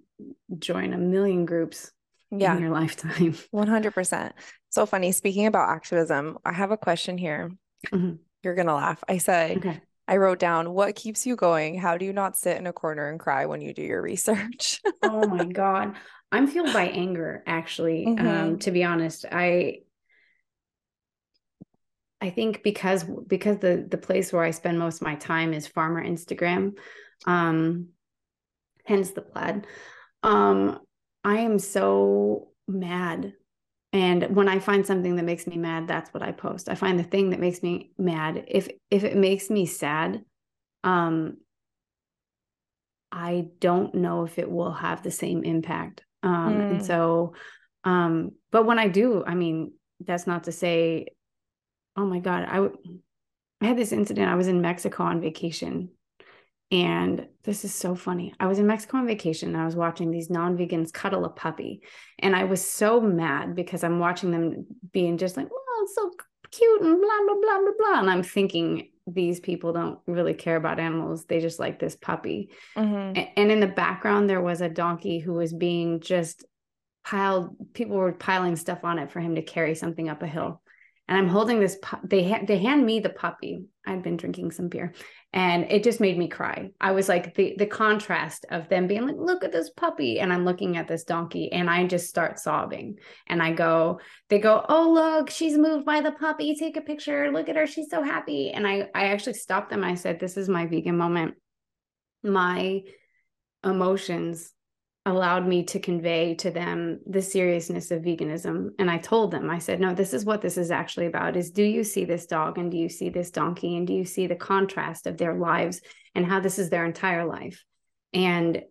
B: join a million groups
A: Yeah.
B: in your lifetime.
A: 100%. So funny. Speaking about activism, I have a question here.
B: Mhm.
A: You're going to laugh. I said,
B: Okay.
A: I wrote down, what keeps you going? How do you not sit in a corner and cry when you do your research?
B: Oh my God. I'm fueled by anger, actually. Um,
A: Mhm.
B: to be honest, I I think because because the the place where I spend most of my time is farmer Instagram, um, hence the plaid. Um, I am so mad. And when I find something that makes me mad, that's what I post. I find the thing that makes me mad. If if it makes me sad, um, I don't know if it will have the same impact. Um, and
A: Mm.
B: so, um, but when I do, I mean, that's not to say, oh my God, I w- I had this incident. I was in Mexico on vacation. And this is so funny. I was in Mexico on vacation and I was watching these non-vegans cuddle a puppy. And I was so mad because I'm watching them being just like, oh, it's so cute and blah, blah, blah, blah, blah. And I'm thinking these people don't really care about animals. They just like this puppy.
A: Mhm.
B: And in the background, there was a donkey who was being just piled, people were piling stuff on it for him to carry something up a hill. And I'm holding this, pu- they, ha- they hand me the puppy. I'd been drinking some beer and it just made me cry. I was like, the, the contrast of them being like, look at this puppy. And I'm looking at this donkey and I just start sobbing. And I go, they go, oh, look, she's moved by the puppy. Take a picture. Look at her. She's so happy. And I, I actually stopped them. I said, this is my vegan moment my emotions allowed me to convey to them the seriousness of veganism and i told them i said no this is what this is actually about is do you see this dog and do you see this donkey and do you see the contrast of their lives and how this is their entire life and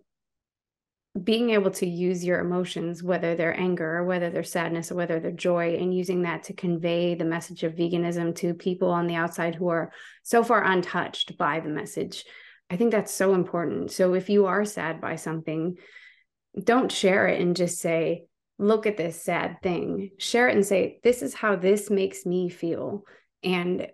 B: being able to use your emotions whether they're anger or whether they're sadness or whether they're joy and using that to convey the message of veganism to people on the outside who are so far untouched by the message I think that's so important. So if you are sad by something, don't share it and just say, look at this sad thing. Share it and say, this is how this makes me feel. And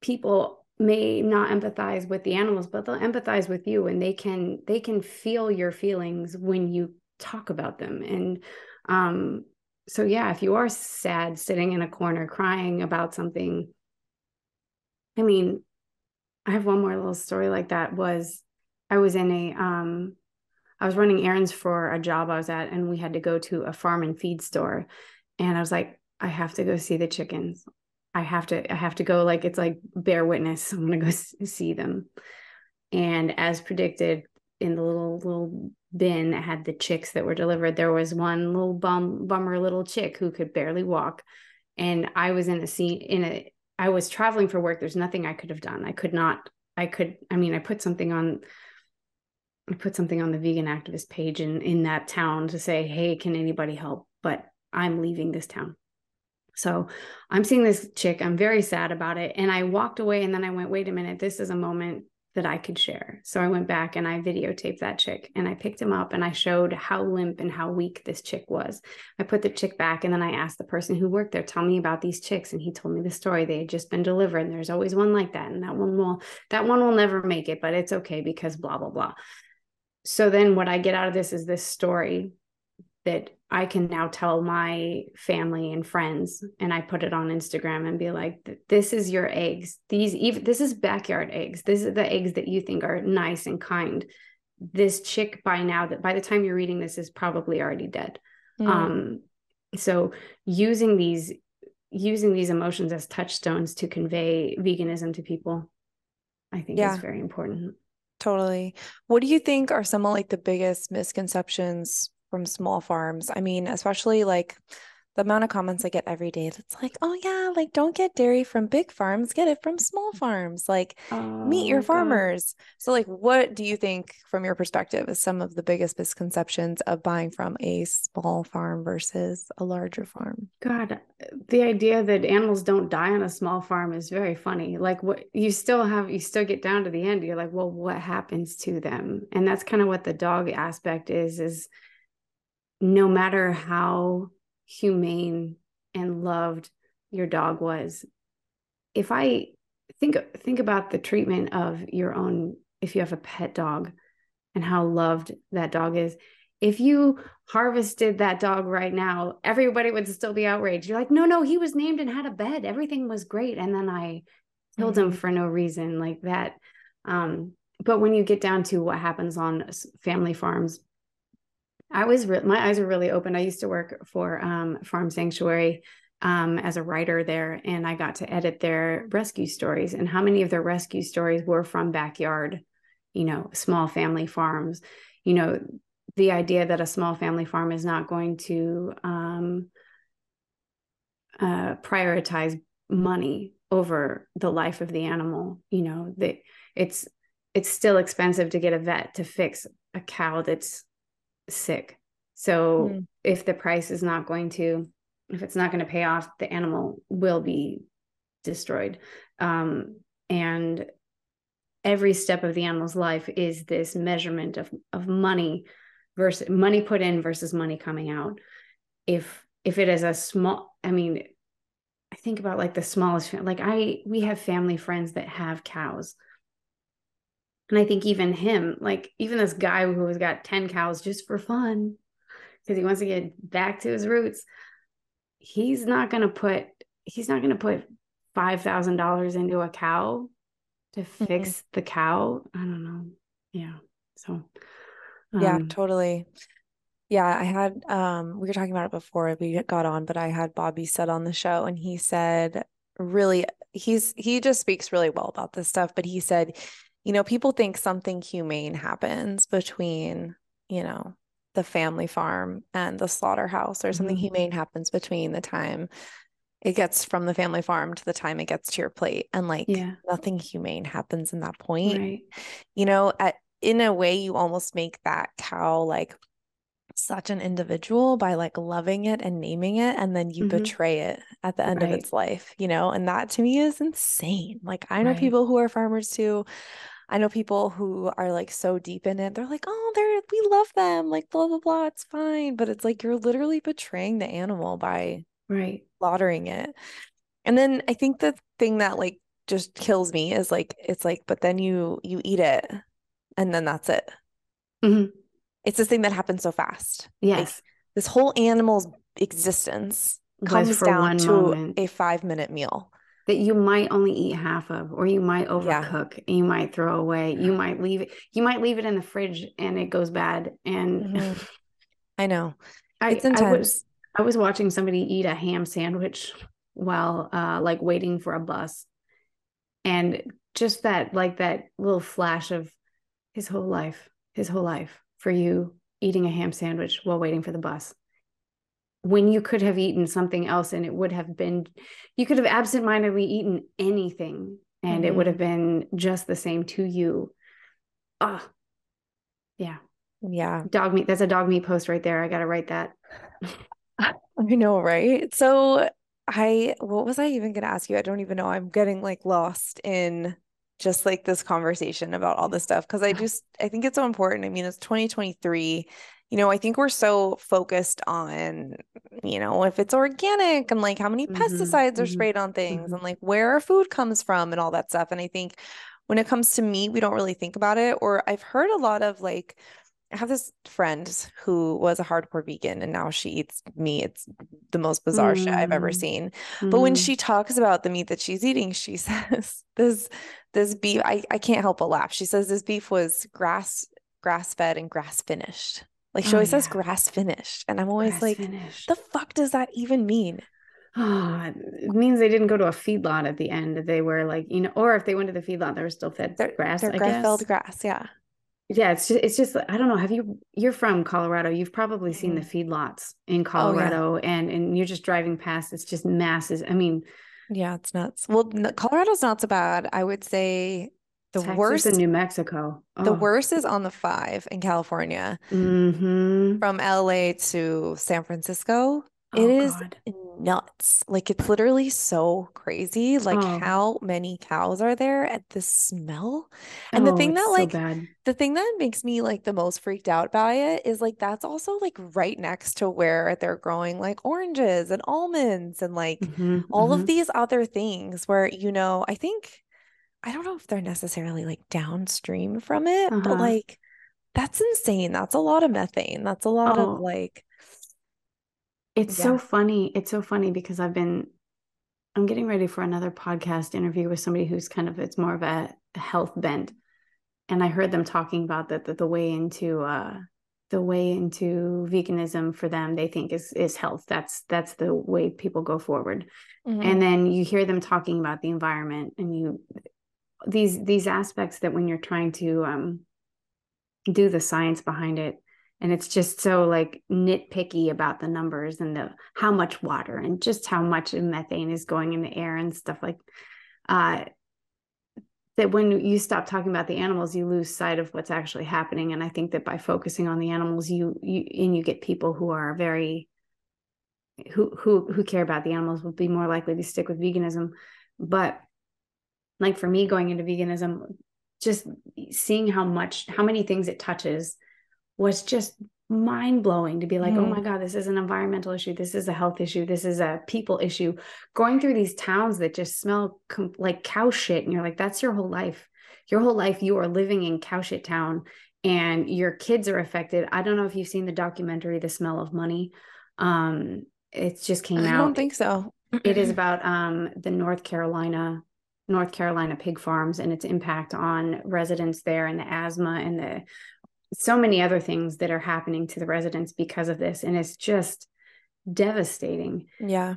B: people may not empathize with the animals, but they'll empathize with you and they can they can feel your feelings when you talk about them. And um so yeah, if you are sad sitting in a corner crying about something, I mean, I have one more little story like that was I was in a um I was running errands for a job I was at and we had to go to a farm and feed store and I was like I have to go see the chickens. I have to I have to go like it's like bear witness. I'm going to go see them. And as predicted in the little little bin that had the chicks that were delivered there was one little bum bummer little chick who could barely walk and I was in a scene in a I was traveling for work. There's nothing I could have done. I could not, I could, I mean, I put something on, I put something on the vegan activist page in, in that town to say, hey, can anybody help? But I'm leaving this town. So I'm seeing this chick. I'm very sad about it. And I walked away and then I went, wait a minute, this is a moment that I could share. So I went back and I videotaped that chick and I picked him up and I showed how limp and how weak this chick was. I put the chick back and then I asked the person who worked there, tell me about these chicks. And he told me the story. They had just been delivered. And there's always one like that. And that one will, that one will never make it, but it's okay because blah, blah, blah. So then what I get out of this is this story that I can now tell my family and friends, and I put it on Instagram and be like, "This is your eggs. These even this is backyard eggs. This is the eggs that you think are nice and kind. This chick by now that by the time you're reading this is probably already dead.
A: Mm.
B: Um, so using these using these emotions as touchstones to convey veganism to people, I think
A: Yeah.
B: is very important.
A: Totally. What do you think are some of like the biggest misconceptions from small farms? I mean, especially like the amount of comments I get every day that's like, oh yeah, like don't get dairy from big farms, get it from small mm-hmm. farms. Like oh, meet your oh, farmers. God. So like what do you think from your perspective is some of the biggest misconceptions of buying from a small farm versus a larger farm?
B: God, the idea that animals don't die on a small farm is very funny. Like what you still have you still get down to the end, you're like, well, what happens to them? And that's kind of what the dog aspect is is no matter how humane and loved your dog was if i think think about the treatment of your own if you have a pet dog and how loved that dog is if you harvested that dog right now everybody would still be outraged. You're like no no he was named and had a bed. Everything was great. And then i killed mm-hmm. him for no reason like that. Um but when you get down to what happens on family farms I was re- my eyes were really open. I used to work for um, Farm Sanctuary um, as a writer there, and I got to edit their rescue stories. And how many of their rescue stories were from backyard, you know, small family farms? You know, the idea that a small family farm is not going to um, uh, prioritize money over the life of the animal. You know, that it's it's still expensive to get a vet to fix a cow that's sick. So mm. if the price is not going to, if it's not going to pay off, the animal will be destroyed. Um, and every step of the animal's life is this measurement of of money versus money put in versus money coming out. If if it is a small, I mean, I think about like the smallest, like I we have family friends that have cows and I think even him, like even this guy who has got 10 cows just for fun, because he wants to get back to his roots, he's not gonna put he's not gonna put five thousand dollars into a cow to fix mm-hmm. the cow. I don't know. Yeah. So
A: um, yeah, totally. Yeah, I had um we were talking about it before we got on, but I had Bobby said on the show and he said really he's he just speaks really well about this stuff, but he said you know, people think something humane happens between, you know, the family farm and the slaughterhouse, or something mm-hmm. humane happens between the time it gets from the family farm to the time it gets to your plate. And like yeah. nothing humane happens in that point. Right. You know, at in a way, you almost make that cow like such an individual by like loving it and naming it and then you mm-hmm. betray it at the end right. of its life you know and that to me is insane like i know right. people who are farmers too I know people who are like so deep in it. They're like, "Oh, they're we love them." Like blah blah blah, it's fine, but it's like you're literally betraying the animal by
B: right
A: slaughtering it. And then I think the thing that like just kills me is like it's like but then you you eat it and then that's it. Mm-hmm. It's this thing that happens so fast.
B: Yes.
A: Like, this whole animal's existence comes down to moment. a 5 minute meal
B: that you might only eat half of or you might overcook yeah. you might throw away you might leave it you might leave it in the fridge and it goes bad and
A: mm-hmm. i know
B: it's I, intense. I was i was watching somebody eat a ham sandwich while uh like waiting for a bus and just that like that little flash of his whole life his whole life for you eating a ham sandwich while waiting for the bus when you could have eaten something else and it would have been you could have absentmindedly eaten anything and mm-hmm. it would have mm-hmm. been just the same to you. Ah oh, yeah.
A: Yeah.
B: Dog meat that's a dog meat post right there. I gotta write that.
A: I know right? So i what was i even gonna ask you? I don't even know. I'm getting like lost in just like this conversation about all this stuff because i just i think it's so important. I mean it's 2023 you know, I think we're so focused on, you know, if it's organic and like how many mm-hmm, pesticides mm-hmm, are sprayed on things mm-hmm. and like where our food comes from and all that stuff. And I think when it comes to meat, we don't really think about it. Or I've heard a lot of like, I have this friend who was a hardcore vegan and now she eats meat. It's the most bizarre mm. shit I've ever mm. seen. Mm. But when she talks about the meat that she's eating, she says this this beef I, I can't help but laugh. She says this beef was grass grass fed and grass finished. Like she oh, always yeah. says grass finished. And I'm always grass like, finished. the fuck does that even mean?
B: Oh, it means they didn't go to a feedlot at the end. They were like, you know, or if they went to the feedlot, they were still fed they're, grass. They're
A: grass fed grass, yeah.
B: Yeah, it's just it's just I don't know. Have you you're from Colorado. You've probably seen the
A: Mhm.
B: feedlots in
A: Oh, yeah.
B: Colorado and and you're just driving past. It's just masses. I mean,
A: Yeah, it's nuts. Well, Colorado's not so bad. I would say the
B: Texas
A: worst,
B: and New Mexico.
A: the
B: Oh.
A: worst is on the five in California.
B: Mm-hmm.
A: From LA to San Francisco, it
B: Oh
A: is
B: God.
A: nuts. Like it's literally so crazy. Like
B: Oh.
A: how many cows are there at the smell? And the
B: Oh,
A: thing that
B: so
A: like
B: bad.
A: the thing that makes me like the most freaked out by it is like that's also like right next to where they're growing like oranges and almonds and like
B: Mhm,
A: all of
B: mhm.
A: these other things where, you know, I think I don't know if they're necessarily like downstream from it, but
B: Uh-huh.
A: like that's insane. That's a lot of methane. That's a lot of
B: Oh,
A: like,
B: it's
A: yeah.
B: so funny. It's so funny because I've been I'm getting ready for another podcast interview with somebody who's kind of it's more of a health bent. And I heard them talking about that that the way into uh the way into veganism for them they think is is health. That's that's the way people go forward.
A: Mhm.
B: And then you hear them talking about the environment and you these these aspects that when you're trying to um do the science behind it and it's just so like nitpicky about the numbers and the how much water and just how much methane is going in the air and stuff like uh that when you stop talking about the animals you lose sight of what's actually happening. And i think that by focusing on the animals you you and you get people who are very who who who care about the animals will be more likely to stick with veganism. But like for me going into veganism just seeing how much how many things it touches was just mind blowing to be like oh
A: Mhm.
B: my god this is an environmental issue. This is a health issue. This is a people issue. Going through these towns that just smell com- like cow shit and you're like that's your whole life. Your whole life you are living in cow shit town and your kids are affected. I don't know if you've seen the documentary the smell of money. Um it just came
A: I
B: out.
A: I don't think so.
B: it is about um, the North Carolina North Carolina pig farms and its impact on residents there and the asthma and the so many other things that are happening to the residents because of this. And it's just devastating.
A: Yeah.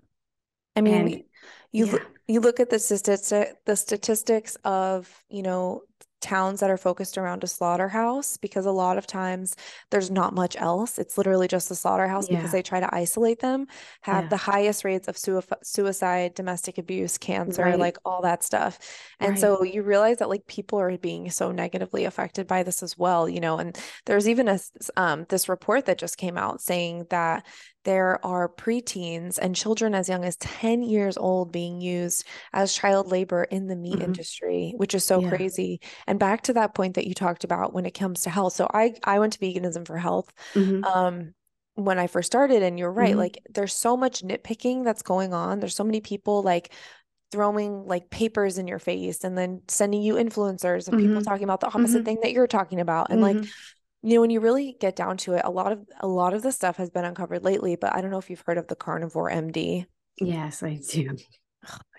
A: I mean,
B: and
A: you
B: yeah.
A: you look at the statistic the statistics of, you know, towns that are focused around a slaughterhouse because a lot of times there's not much else. It's literally just a slaughterhouse because they try to isolate them, have
B: yeah
A: the highest rates of sui- suicide, domestic abuse, cancer,
B: right
A: like all that stuff. And
B: right
A: so you realize that like people are being so negatively affected by this as well, you know, and there's even a um this report that just came out saying that there are preteens and children as young as 10 years old being used as child labor in the meat
B: Mhm.
A: industry, which is so
B: yeah
A: crazy. And back to that point that you talked about when it comes to health. So I I went to veganism for health
B: hmm
A: um when I first started and you're right,
B: hmm
A: like there's so much nitpicking that's going on. There's so many people like throwing like papers in your face and then sending you influencers and people
B: hmm
A: talking about the opposite
B: hmm
A: thing that you're talking about. And like
B: hmm
A: you know, when you really get down to it, a lot of a lot of this stuff has been uncovered lately, but I don't know if you've heard of the carnivore MD.
B: yes I do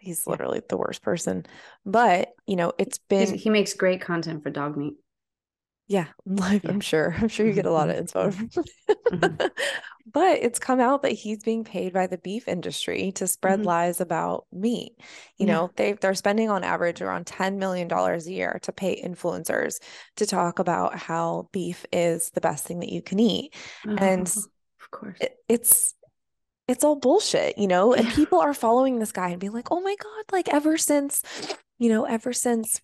A: He's
B: yeah
A: literally the worst person. But, you know, it's been
B: he makes great content for dog meat
A: yeah, like I'm sure. I'm sure you get a lot of
B: hmm
A: info
B: hmm
A: from
B: hmm
A: But it's come out that he's being paid by the beef industry to spread
B: hmm
A: lies about meat. You
B: yeah
A: know, they they're spending on average around $10 million a year to pay influencers to talk about how beef is the best thing that you can eat. And
B: oh, of course
A: it, it's it's all bullshit, you know? And
B: yeah
A: people are following this guy and being like, "Oh my God, like ever since, you know, ever since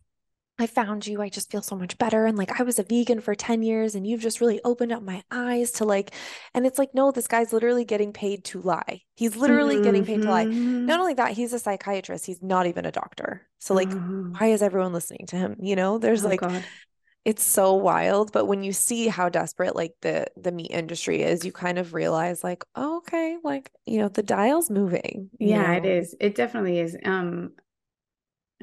A: I found you, I just feel so much better. And like I was a vegan for 10 years and you've just really opened up my eyes to like, and it's like, no, this guy's literally getting paid to lie. He's literally getting paid to lie. Not
B: hmm
A: only that, he's a psychiatrist, he's not even a doctor. So like,
B: Oh,
A: why is everyone listening to him? You know, there's
B: oh
A: like
B: God.
A: it's so wild, but when you see how desperate like the the meat industry is, you kind of realize like, oh, okay, like, you know, the dial's moving,
B: Yeah, it
A: know.
B: is. It definitely is. Um,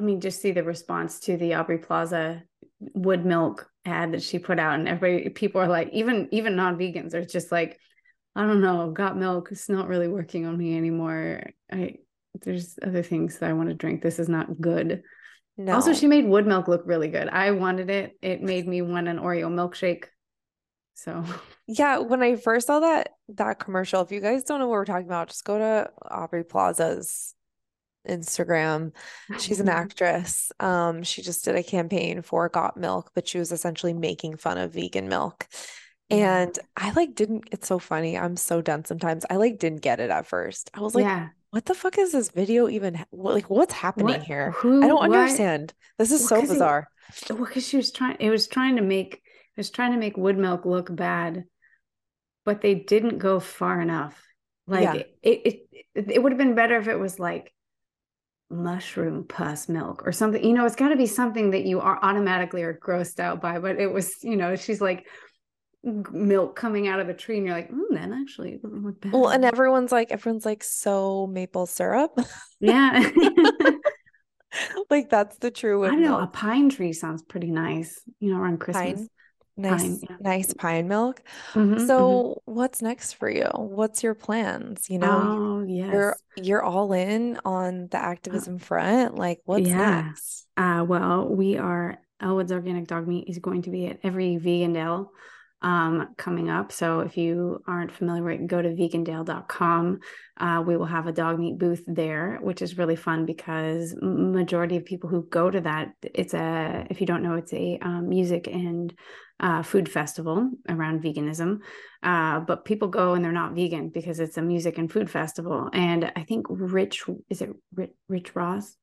B: I mean, just see the response to the Aubrey Plaza wood milk ad that she put out, and everybody, people are like, even even non-vegans are just like, I don't know, got milk. It's not really working on me anymore. I there's other things that I want to drink. This is not good. Also, she made wood milk look really good. I wanted it. It made me want an Oreo milkshake. So
A: Yeah, when I first saw that that commercial, if you guys don't know what we're talking about, just go to Aubrey Plaza's Instagram. She's an actress. Um, she just did a campaign for Got Milk, but she was essentially making fun of vegan milk. And I like didn't, it's so funny. I'm so done sometimes. I like didn't get it at first. I was like,
B: Yeah.
A: what the fuck is this video even? Like, what's happening
B: What?
A: here?
B: Who?
A: I don't
B: what?
A: understand. This is
B: Well,
A: so
B: 'cause it-
A: bizarre.
B: Well, because she was trying, it was trying to make, it was trying to make wood milk look bad, but they didn't go far enough. Like
A: Yeah.
B: it, it, it, it would have been better if it was like mushroom pus milk or something. You know, it's got to be something that you are automatically are grossed out by. But it was, you know, she's like milk coming out of a tree, and you're like, mm, that actually doesn't look bad.
A: Well, and everyone's like, everyone's like, so maple syrup.
B: yeah.
A: Like, that's the true
B: I know. A pine tree sounds pretty nice, you know, around Christmas.
A: Pine, nice,
B: Pine, yeah.
A: nice pine milk.
B: Mhm, mhm.
A: So, what's next for you? What's your plans? You know,
B: oh,
A: you're you're all in on the activism front. Like, what's
B: yeah.
A: next?
B: Uh, well, we are Elwood's Organic Dog Meat is going to be at every Vegandale um, coming up. So if you aren't familiar with it, go to vegandale.com. Uh, we will have a dog meat booth there, which is really fun because majority of people who go to that, it's a, if you don't know, it's a um, music and uh, food festival around veganism. Uh, but people go and they're not vegan because it's a music and food festival. And I think Rich, is it Rich, Rich Ross?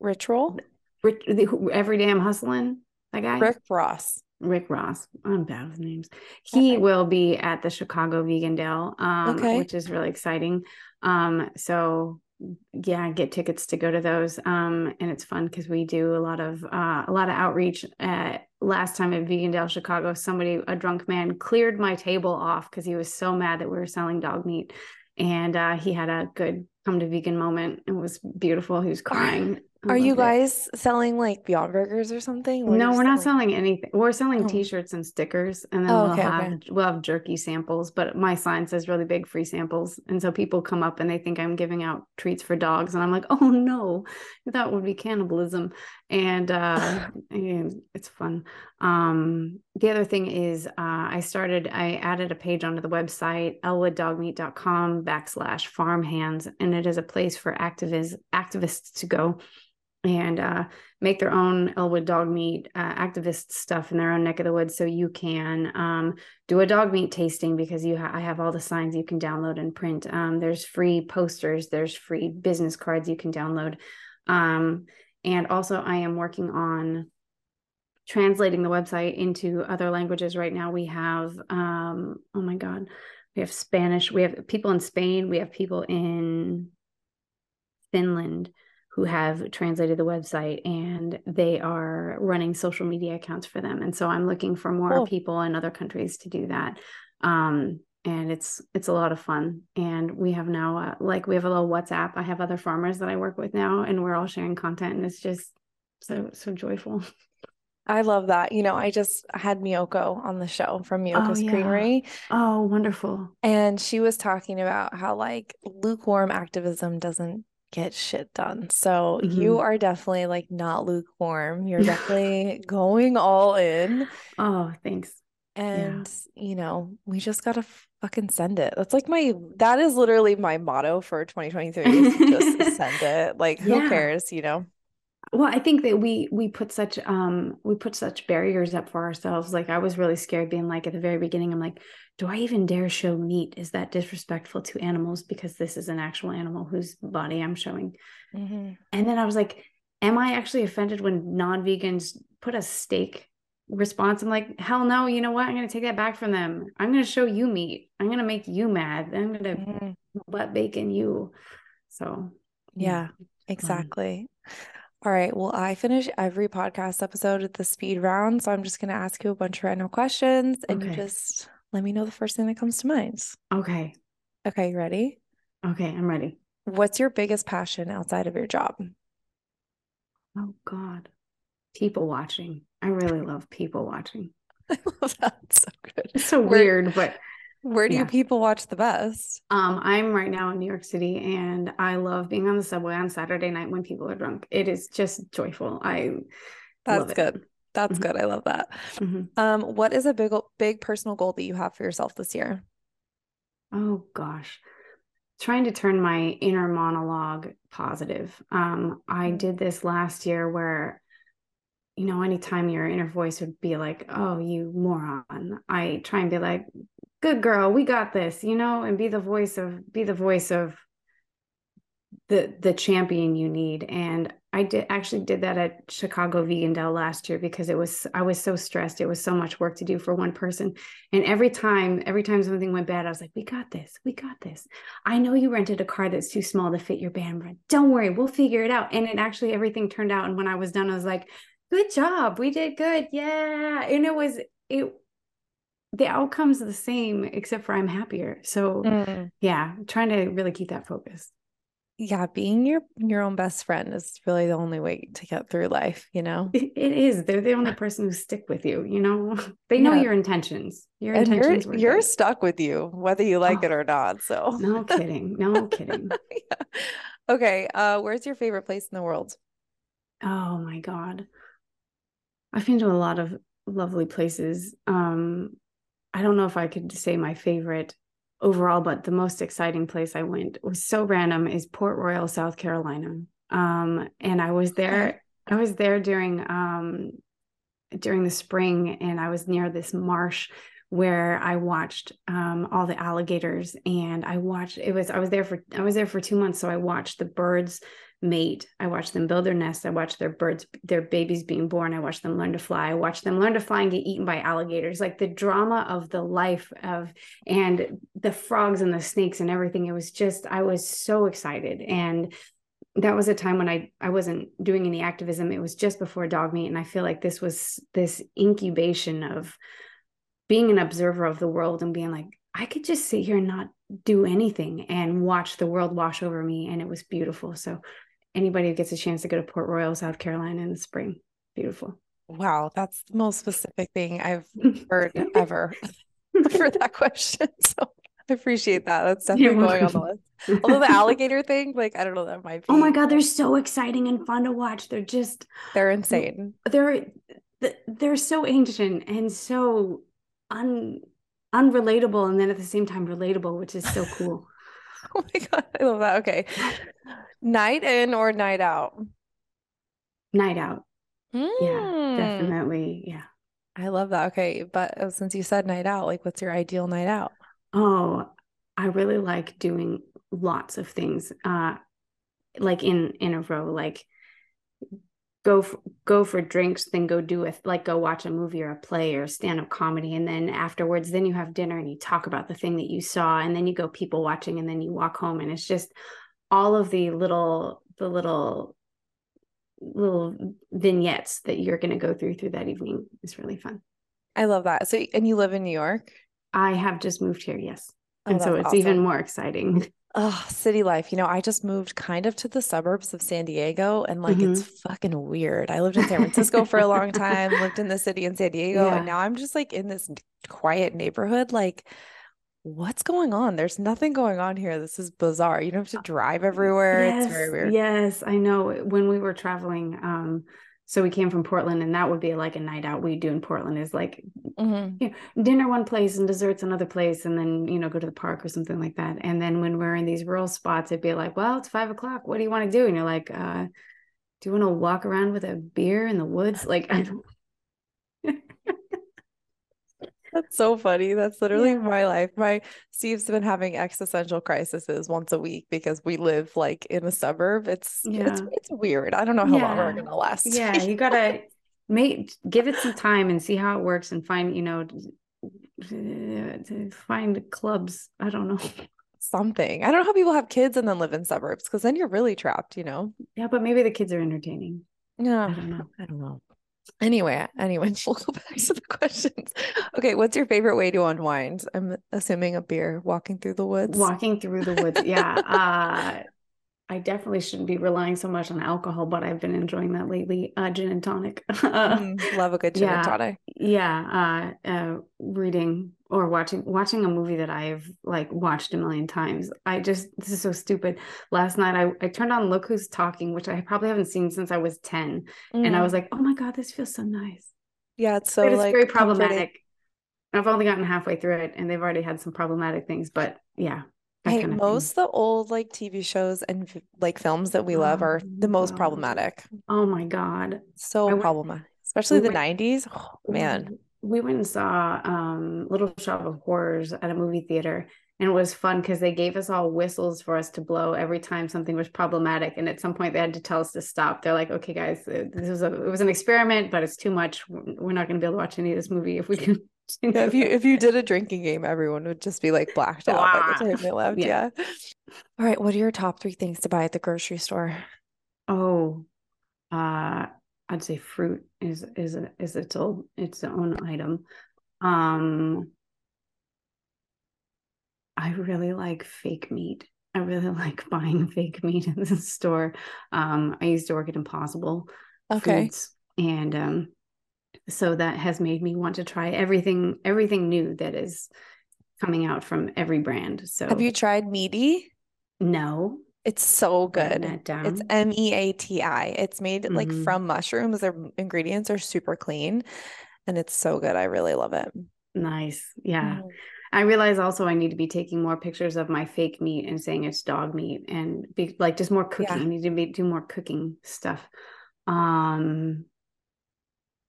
A: Ritual?
B: Rich, the, every day I'm hustling. That guy,
A: Rick Ross.
B: Rick Ross. I'm bad with names. He
A: Okay.
B: will be at the Chicago Vegandale, um,
A: Okay.
B: which is really exciting. Um, so yeah, get tickets to go to those. Um, and it's fun because we do a lot of uh, a lot of outreach. Uh, last time at Vegandale Chicago, somebody, a drunk man, cleared my table off because he was so mad that we were selling dog meat, and uh, he had a good come to vegan moment. It was beautiful. He was crying. I
A: Are you
B: loved it.
A: guys selling like Beyond Burgers or something? What
B: No, we're not selling anything. We're selling
A: Oh.
B: t-shirts and stickers, and then
A: Oh,
B: we'll
A: okay,
B: have
A: okay.
B: we'll have jerky samples. But my sign says really big free samples, and so people come up and they think I'm giving out treats for dogs, and I'm like, oh no, that would be cannibalism, and uh, and it's fun. Um, the other thing is, uh, I started, I added a page onto the website elwooddogmeat.com backslash farmhands, and it is a place for activists activists to go and uh, make their own Elwood dog meat uh, activist stuff in their own neck of the woods. So you can um, do a dog meat tasting because you ha- I have all the signs you can download and print. Um, there's free posters, there's free business cards you can download, um, and also I am working on translating the website into other languages right now. We have um, oh my god, we have Spanish, we have people in Spain, we have people in Finland who have translated the website and they are running social media accounts for them. And so I'm looking for more
A: Cool.
B: people in other countries to do that. Um, and it's it's a lot of fun. And we have now uh, like we have a little WhatsApp. I have other farmers that I work with now, and we're all sharing content, and it's just so so joyful.
A: I love that. You know, I just had Miyoko on the show from Miyoko's
B: yeah.
A: Creamery,
B: Oh, wonderful!
A: and she was talking about how like lukewarm activism doesn't get shit done. So you
B: Mhm.
A: are definitely like not lukewarm. You're definitely going all in.
B: Oh, thanks.
A: And, you know, we just gotta fucking send it. That's like my, that is literally my motto for 2023 just send it. Like, who
B: Yeah.
A: cares, you know?
B: Well, I think that we we put such um we put such barriers up for ourselves. Like I was really scared being like at the very beginning, I'm like, do I even dare show meat? Is that disrespectful to animals because this is an actual animal whose body I'm showing?
A: Mhm.
B: And then I was like, am I actually offended when non-vegans put a steak response? I'm like, hell no, you know what? I'm gonna take that back from them. I'm gonna show you meat. I'm gonna make you mad. I'm gonna
A: Mhm.
B: butt bacon you. So
A: Yeah, exactly. All right. Well, I finish every podcast episode with the speed round. So I'm just going to ask you a bunch of random questions and you just let me know the first thing that comes to mind.
B: Okay.
A: Okay, you ready?
B: Okay, I'm ready.
A: What's your biggest passion outside of your job?
B: Oh God. People watching. I really love people watching.
A: I love that. So good.
B: It's so weird, but
A: Where do you
B: Yeah.
A: people watch the best?
B: um I'm right now in New York City and I love being on the subway on Saturday night when people are drunk. It is just joyful. I
A: That's good. That's
B: Mhm.
A: good. I love that.
B: Mhm.
A: Um, what is a big big personal goal that you have for yourself this year?
B: Oh gosh. trying to turn my inner monologue positive. Um, I
A: Mm.
B: did this last year where, you know, anytime your inner voice would be like, oh, you moron, I try and be like, good girl, we got this, you know, and be the voice of, be the voice of the the champion you need. And i did actually did that at chicago Vegandale last year because it was i was so stressed. It was so much work to do for one person. And every time every time something went bad i was like we got this we got this. I know you rented a car that's too small to fit your band but don't worry we'll figure it out. And it actually everything turned out. And when i was done i was like good job we did good yeah. And it was it the outcome's the same except for i'm happier so
A: Mm.
B: yeah trying to really keep that focus
A: Yeah, being your your own best friend is really the only way to get through life, you know?
B: It it is. They're the only person who stick with you. You know, they know
A: Yeah.
B: your intentions. Your
A: And you're
B: intentions were
A: you're stuck with you, whether you like it
B: Oh,
A: or not. So
B: No kidding. No kidding.
A: Yeah. Okay, uh, where's your favorite place in the world?
B: Oh my God. I've been to a lot of lovely places. Um, I don't know if I could say my favorite overall, but the most exciting place I went was so random is Port Royal, South Carolina. Um, and I was there, I was there during um during the spring and I was near this marsh where I watched um all the alligators and I watched it was I was there for I was there for 2 months so I watched the birds mate. I watched them build their nests. I watched their birds, their babies being born. I watched them learn to fly. I watched them learn to fly and get eaten by alligators. Like the drama of the life of and the frogs and the snakes and everything. It was just I was so excited and that was a time when I I wasn't doing any activism. It was just before dog meat, and I feel like this was this incubation of being an observer of the world and being like, I could just sit here and not do anything and watch the world wash over me, and it was beautiful. So, anybody who gets a chance to go to Port Royal, South Carolina in the spring, beautiful.
A: Wow, that's the most specific thing I've heard ever for that question. So I appreciate that. That's definitely going on the list. Although the alligator thing, like I don't know, that might
B: Oh my God, they're so exciting and fun to watch. They're just
A: they're insane.
B: they're they're so ancient and so un unrelatable and then at the same time relatable which is so cool
A: Oh my God, I love that. Okay. Night in or night out?
B: night out yeah
A: Hmm.
B: definitely yeah
A: I love that. Okay, but uh, since you said night out, like what's your ideal night out?
B: oh i really like doing lots of things uh like in in a row like go for, go for drinks then go do it like go watch a movie or a play or stand up comedy and then afterwards then you have dinner and you talk about the thing that you saw and then you go people watching and then you walk home and it's just all of the little the little little vignettes that you're going to go through through that evening is really fun
A: I love that. So, and you live in New York?
B: i have just moved here yes
A: Oh,
B: and so it's even more exciting
A: Oh, city life. You know, I just moved kind of to the suburbs of San Diego and like it's mm-hmm. fucking weird. I lived in San Francisco for a long time, lived in the city in San Diego, and now I'm just like in this quiet neighborhood. Like, what's going on? There's nothing going on here. This is bizarre. You don't have to drive everywhere. It's very
B: Yes,
A: weird.
B: yes, I know. When we were traveling, um, so we came from Portland, and that would be like a night out we do in Portland is like
A: Mhm.
B: you know, dinner one place and desserts another place, and then you know go to the park or something like that. And then when we're in these rural spots, it'd be like, well, it's five o'clock. What do you want to do? And you're like, uh, do you want to walk around with a beer in the woods? Like, I don't.
A: That's so funny. That's literally
B: Yeah.
A: my life. My Steve's been having existential crises once a week because we live like in a suburb. It's it's
B: Yeah.
A: it's weird. I don't know how long we're gonna last.
B: Yeah, you gotta make give it some time and see how it works and find, you know, find clubs. I don't know.
A: something. I don't know how people have kids and then live in suburbs because then you're really trapped, you know?
B: Yeah, but maybe the kids are entertaining.
A: Yeah.
B: I don't know.
A: I don't know. Anyway, anyway, we'll go back to the questions. Okay, what's your favorite way to unwind? I'm assuming a beer, walking through the woods.
B: Walking through the woods. Yeah. Uh, I definitely shouldn't be relying so much on alcohol, but I've been enjoying that lately. Uh, gin and tonic.
A: Mm, love a good gin and
B: yeah.
A: tonic.
B: yeah. Uh, uh, reading or watching watching a movie that I've like watched a million times. I just this is so stupid. Last night I, I turned on Look Who's Talking, which I probably haven't seen since I was 10. And I was mm-hmm. like, oh my God, this feels so nice.
A: yeah, it's so
B: but it's
A: like
B: very problematic. I've only gotten halfway through it and they've already had some problematic things, but yeah.
A: Hey, most the old like TV shows and like films that we love are the oh, most
B: God.
A: problematic.
B: Oh my God.
A: So
B: went-
A: problematic, especially
B: we
A: the
B: went-
A: 90s. Oh, man.
B: We went and saw um, Little Shop of Horrors at a movie theater. And it was fun because they gave us all whistles for us to blow every time something was problematic. And at some point, they had to tell us to stop. They're like, "Okay, guys, uh, this was a it was an experiment, but it's too much. We're not going to be able to watch any of this movie if we can."
A: Yeah, if you if you did a drinking game, everyone would just be like blacked out by the time they left.
B: Yeah.
A: Yeah. All right. What are your top three things to buy at the grocery store?
B: Oh, uh, I'd say fruit is is is its own its own item. Um, I really like fake meat. I really like buying fake meat in the store. Um, I used to work at Impossible
A: Okay.
B: Foods, and um, so that has made me want to try everything everything new that is coming out from every brand. So
A: Have you tried meaty?
B: no,
A: It's so good. It's M E A T I. It's made like
B: Mhm.
A: from mushrooms. Their ingredients are super clean and it's so good. I really love it.
B: nice. Yeah.
A: Mhm.
B: I realize also I need to be taking more pictures of my fake meat and saying it's dog meat and be like just more cooking.
A: Yeah.
B: I need to be do more cooking stuff. Um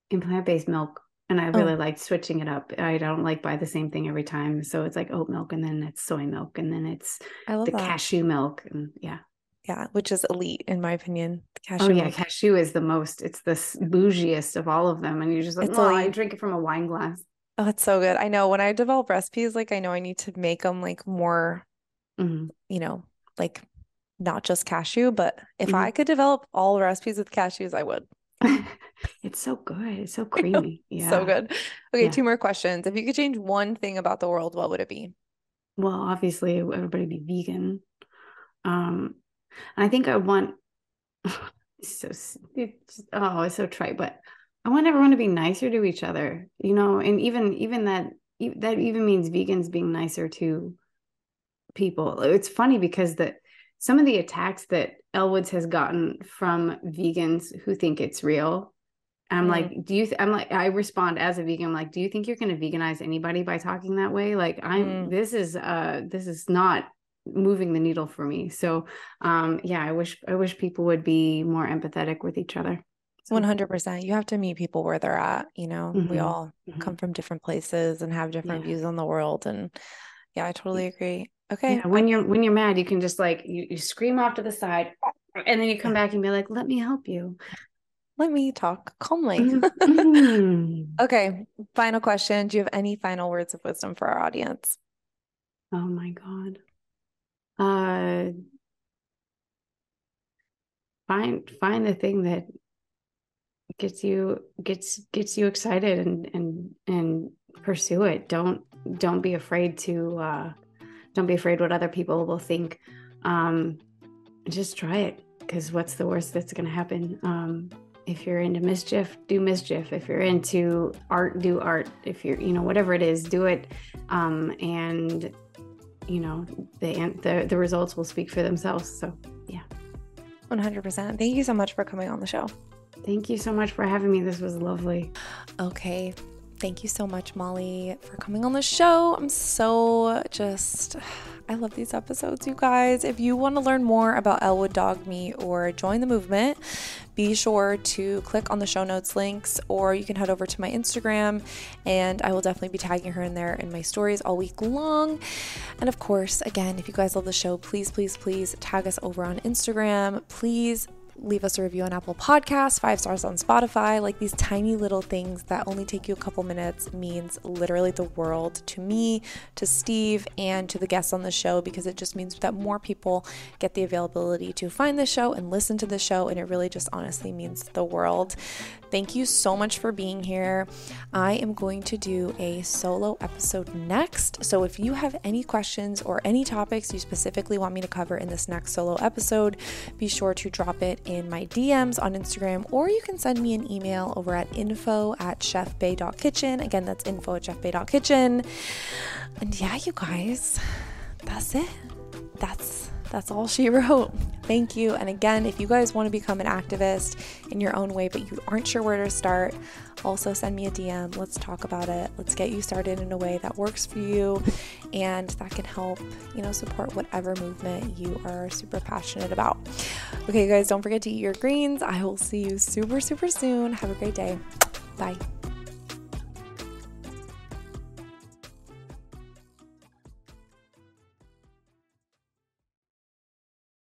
B: and plant-based milk. And I
A: Oh.
B: really like switching it up. I don't like buy the same thing every time. So it's like oat milk and then it's soy milk and then it's
A: I love
B: the
A: that.
B: cashew milk. And yeah.
A: Yeah, which is elite in my opinion. The
B: Oh
A: cashew
B: yeah,
A: milk.
B: cashew is the most, it's the bougiest of all of them. And you're just like, oh, I drink it from a wine glass.
A: Oh, it's so good. I know when I develop recipes, like I know I need to make them like more,
B: Mhm.
A: you know, like not just cashew, but if
B: Mhm.
A: I could develop all recipes with cashews, I would.
B: it's so good. It's so creamy. Yeah.
A: So good. Okay,
B: Yeah.
A: two more questions. If you could change one thing about the world, what would it be?
B: Well, obviously everybody be vegan. Um, I think I want so it's oh, it's so trite, but I want everyone to be nicer to each other, you know, and even even that that even means vegans being nicer to people. It's funny because the some of the attacks that Elwoods has gotten from vegans who think it's real. I'm
A: Mm.
B: like, do you? Th- I'm like, I respond as a vegan. I'm like, do you think you're going to veganize anybody by talking that way? Like, I'm.
A: Mm.
B: This is. Uh, this is not moving the needle for me. So, um, yeah, I wish. I wish people would be more empathetic with each other.
A: 100%. You have to meet people where they're at, you know. We
B: Mhm,
A: all
B: mhm.
A: come from different places and have different
B: Yeah.
A: views on the world. And yeah, I totally agree. Okay.
B: Yeah, when you're when you're mad, you can just like you, you scream off to the side, and then you come back and be like, "Let me help you."
A: Let me talk calmly.
B: Mhm.
A: Okay, final question. Do you have any final words of wisdom for our audience?
B: Oh my God. Uh find find the thing that gets you gets gets you excited and and and pursue it. Don't don't be afraid to uh don't be afraid what other people will think. Um just try it because what's the worst that's going to happen? Um if you're into mischief, do mischief. If you're into art, do art. If you're, you know, whatever it is, do it. Um, and you know, the the the results will speak for themselves. So, yeah.
A: 100%. Thank you so much for coming on the show.
B: thank you so much for having me. This was lovely.
A: Okay. Thank you so much, Molly, for coming on the show. I'm so just, I love these episodes, you guys. If you want to learn more about Elwood Dog Meat or join the movement, be sure to click on the show notes links or you can head over to my Instagram and I will definitely be tagging her in there in my stories all week long. And of course, again, if you guys love the show, please, please, please tag us over on Instagram. Please leave us a review on Apple Podcasts, five stars on Spotify. Like these tiny little things that only take you a couple minutes means literally the world to me, to Steve, and to the guests on the show because it just means that more people get the availability to find the show and listen to the show. And it really just honestly means the world. Thank you so much for being here. I am going to do a solo episode next. So if you have any questions or any topics you specifically want me to cover in this next solo episode, be sure to drop it in my DMs on Instagram or you can send me an email over at info at chefbae.kitchen. Again, that's info at chefbae.kitchen. And yeah, you guys, that's it. That's that's all she wrote. Thank you. And again, if you guys want to become an activist in your own way, but you aren't sure where to start, also send me a DM. Let's talk about it. Let's get you started in a way that works for you and that can help, you know, support whatever movement you are super passionate about. Okay, guys, don't forget to eat your greens. I will see you super, super soon. Have a great day. Bye.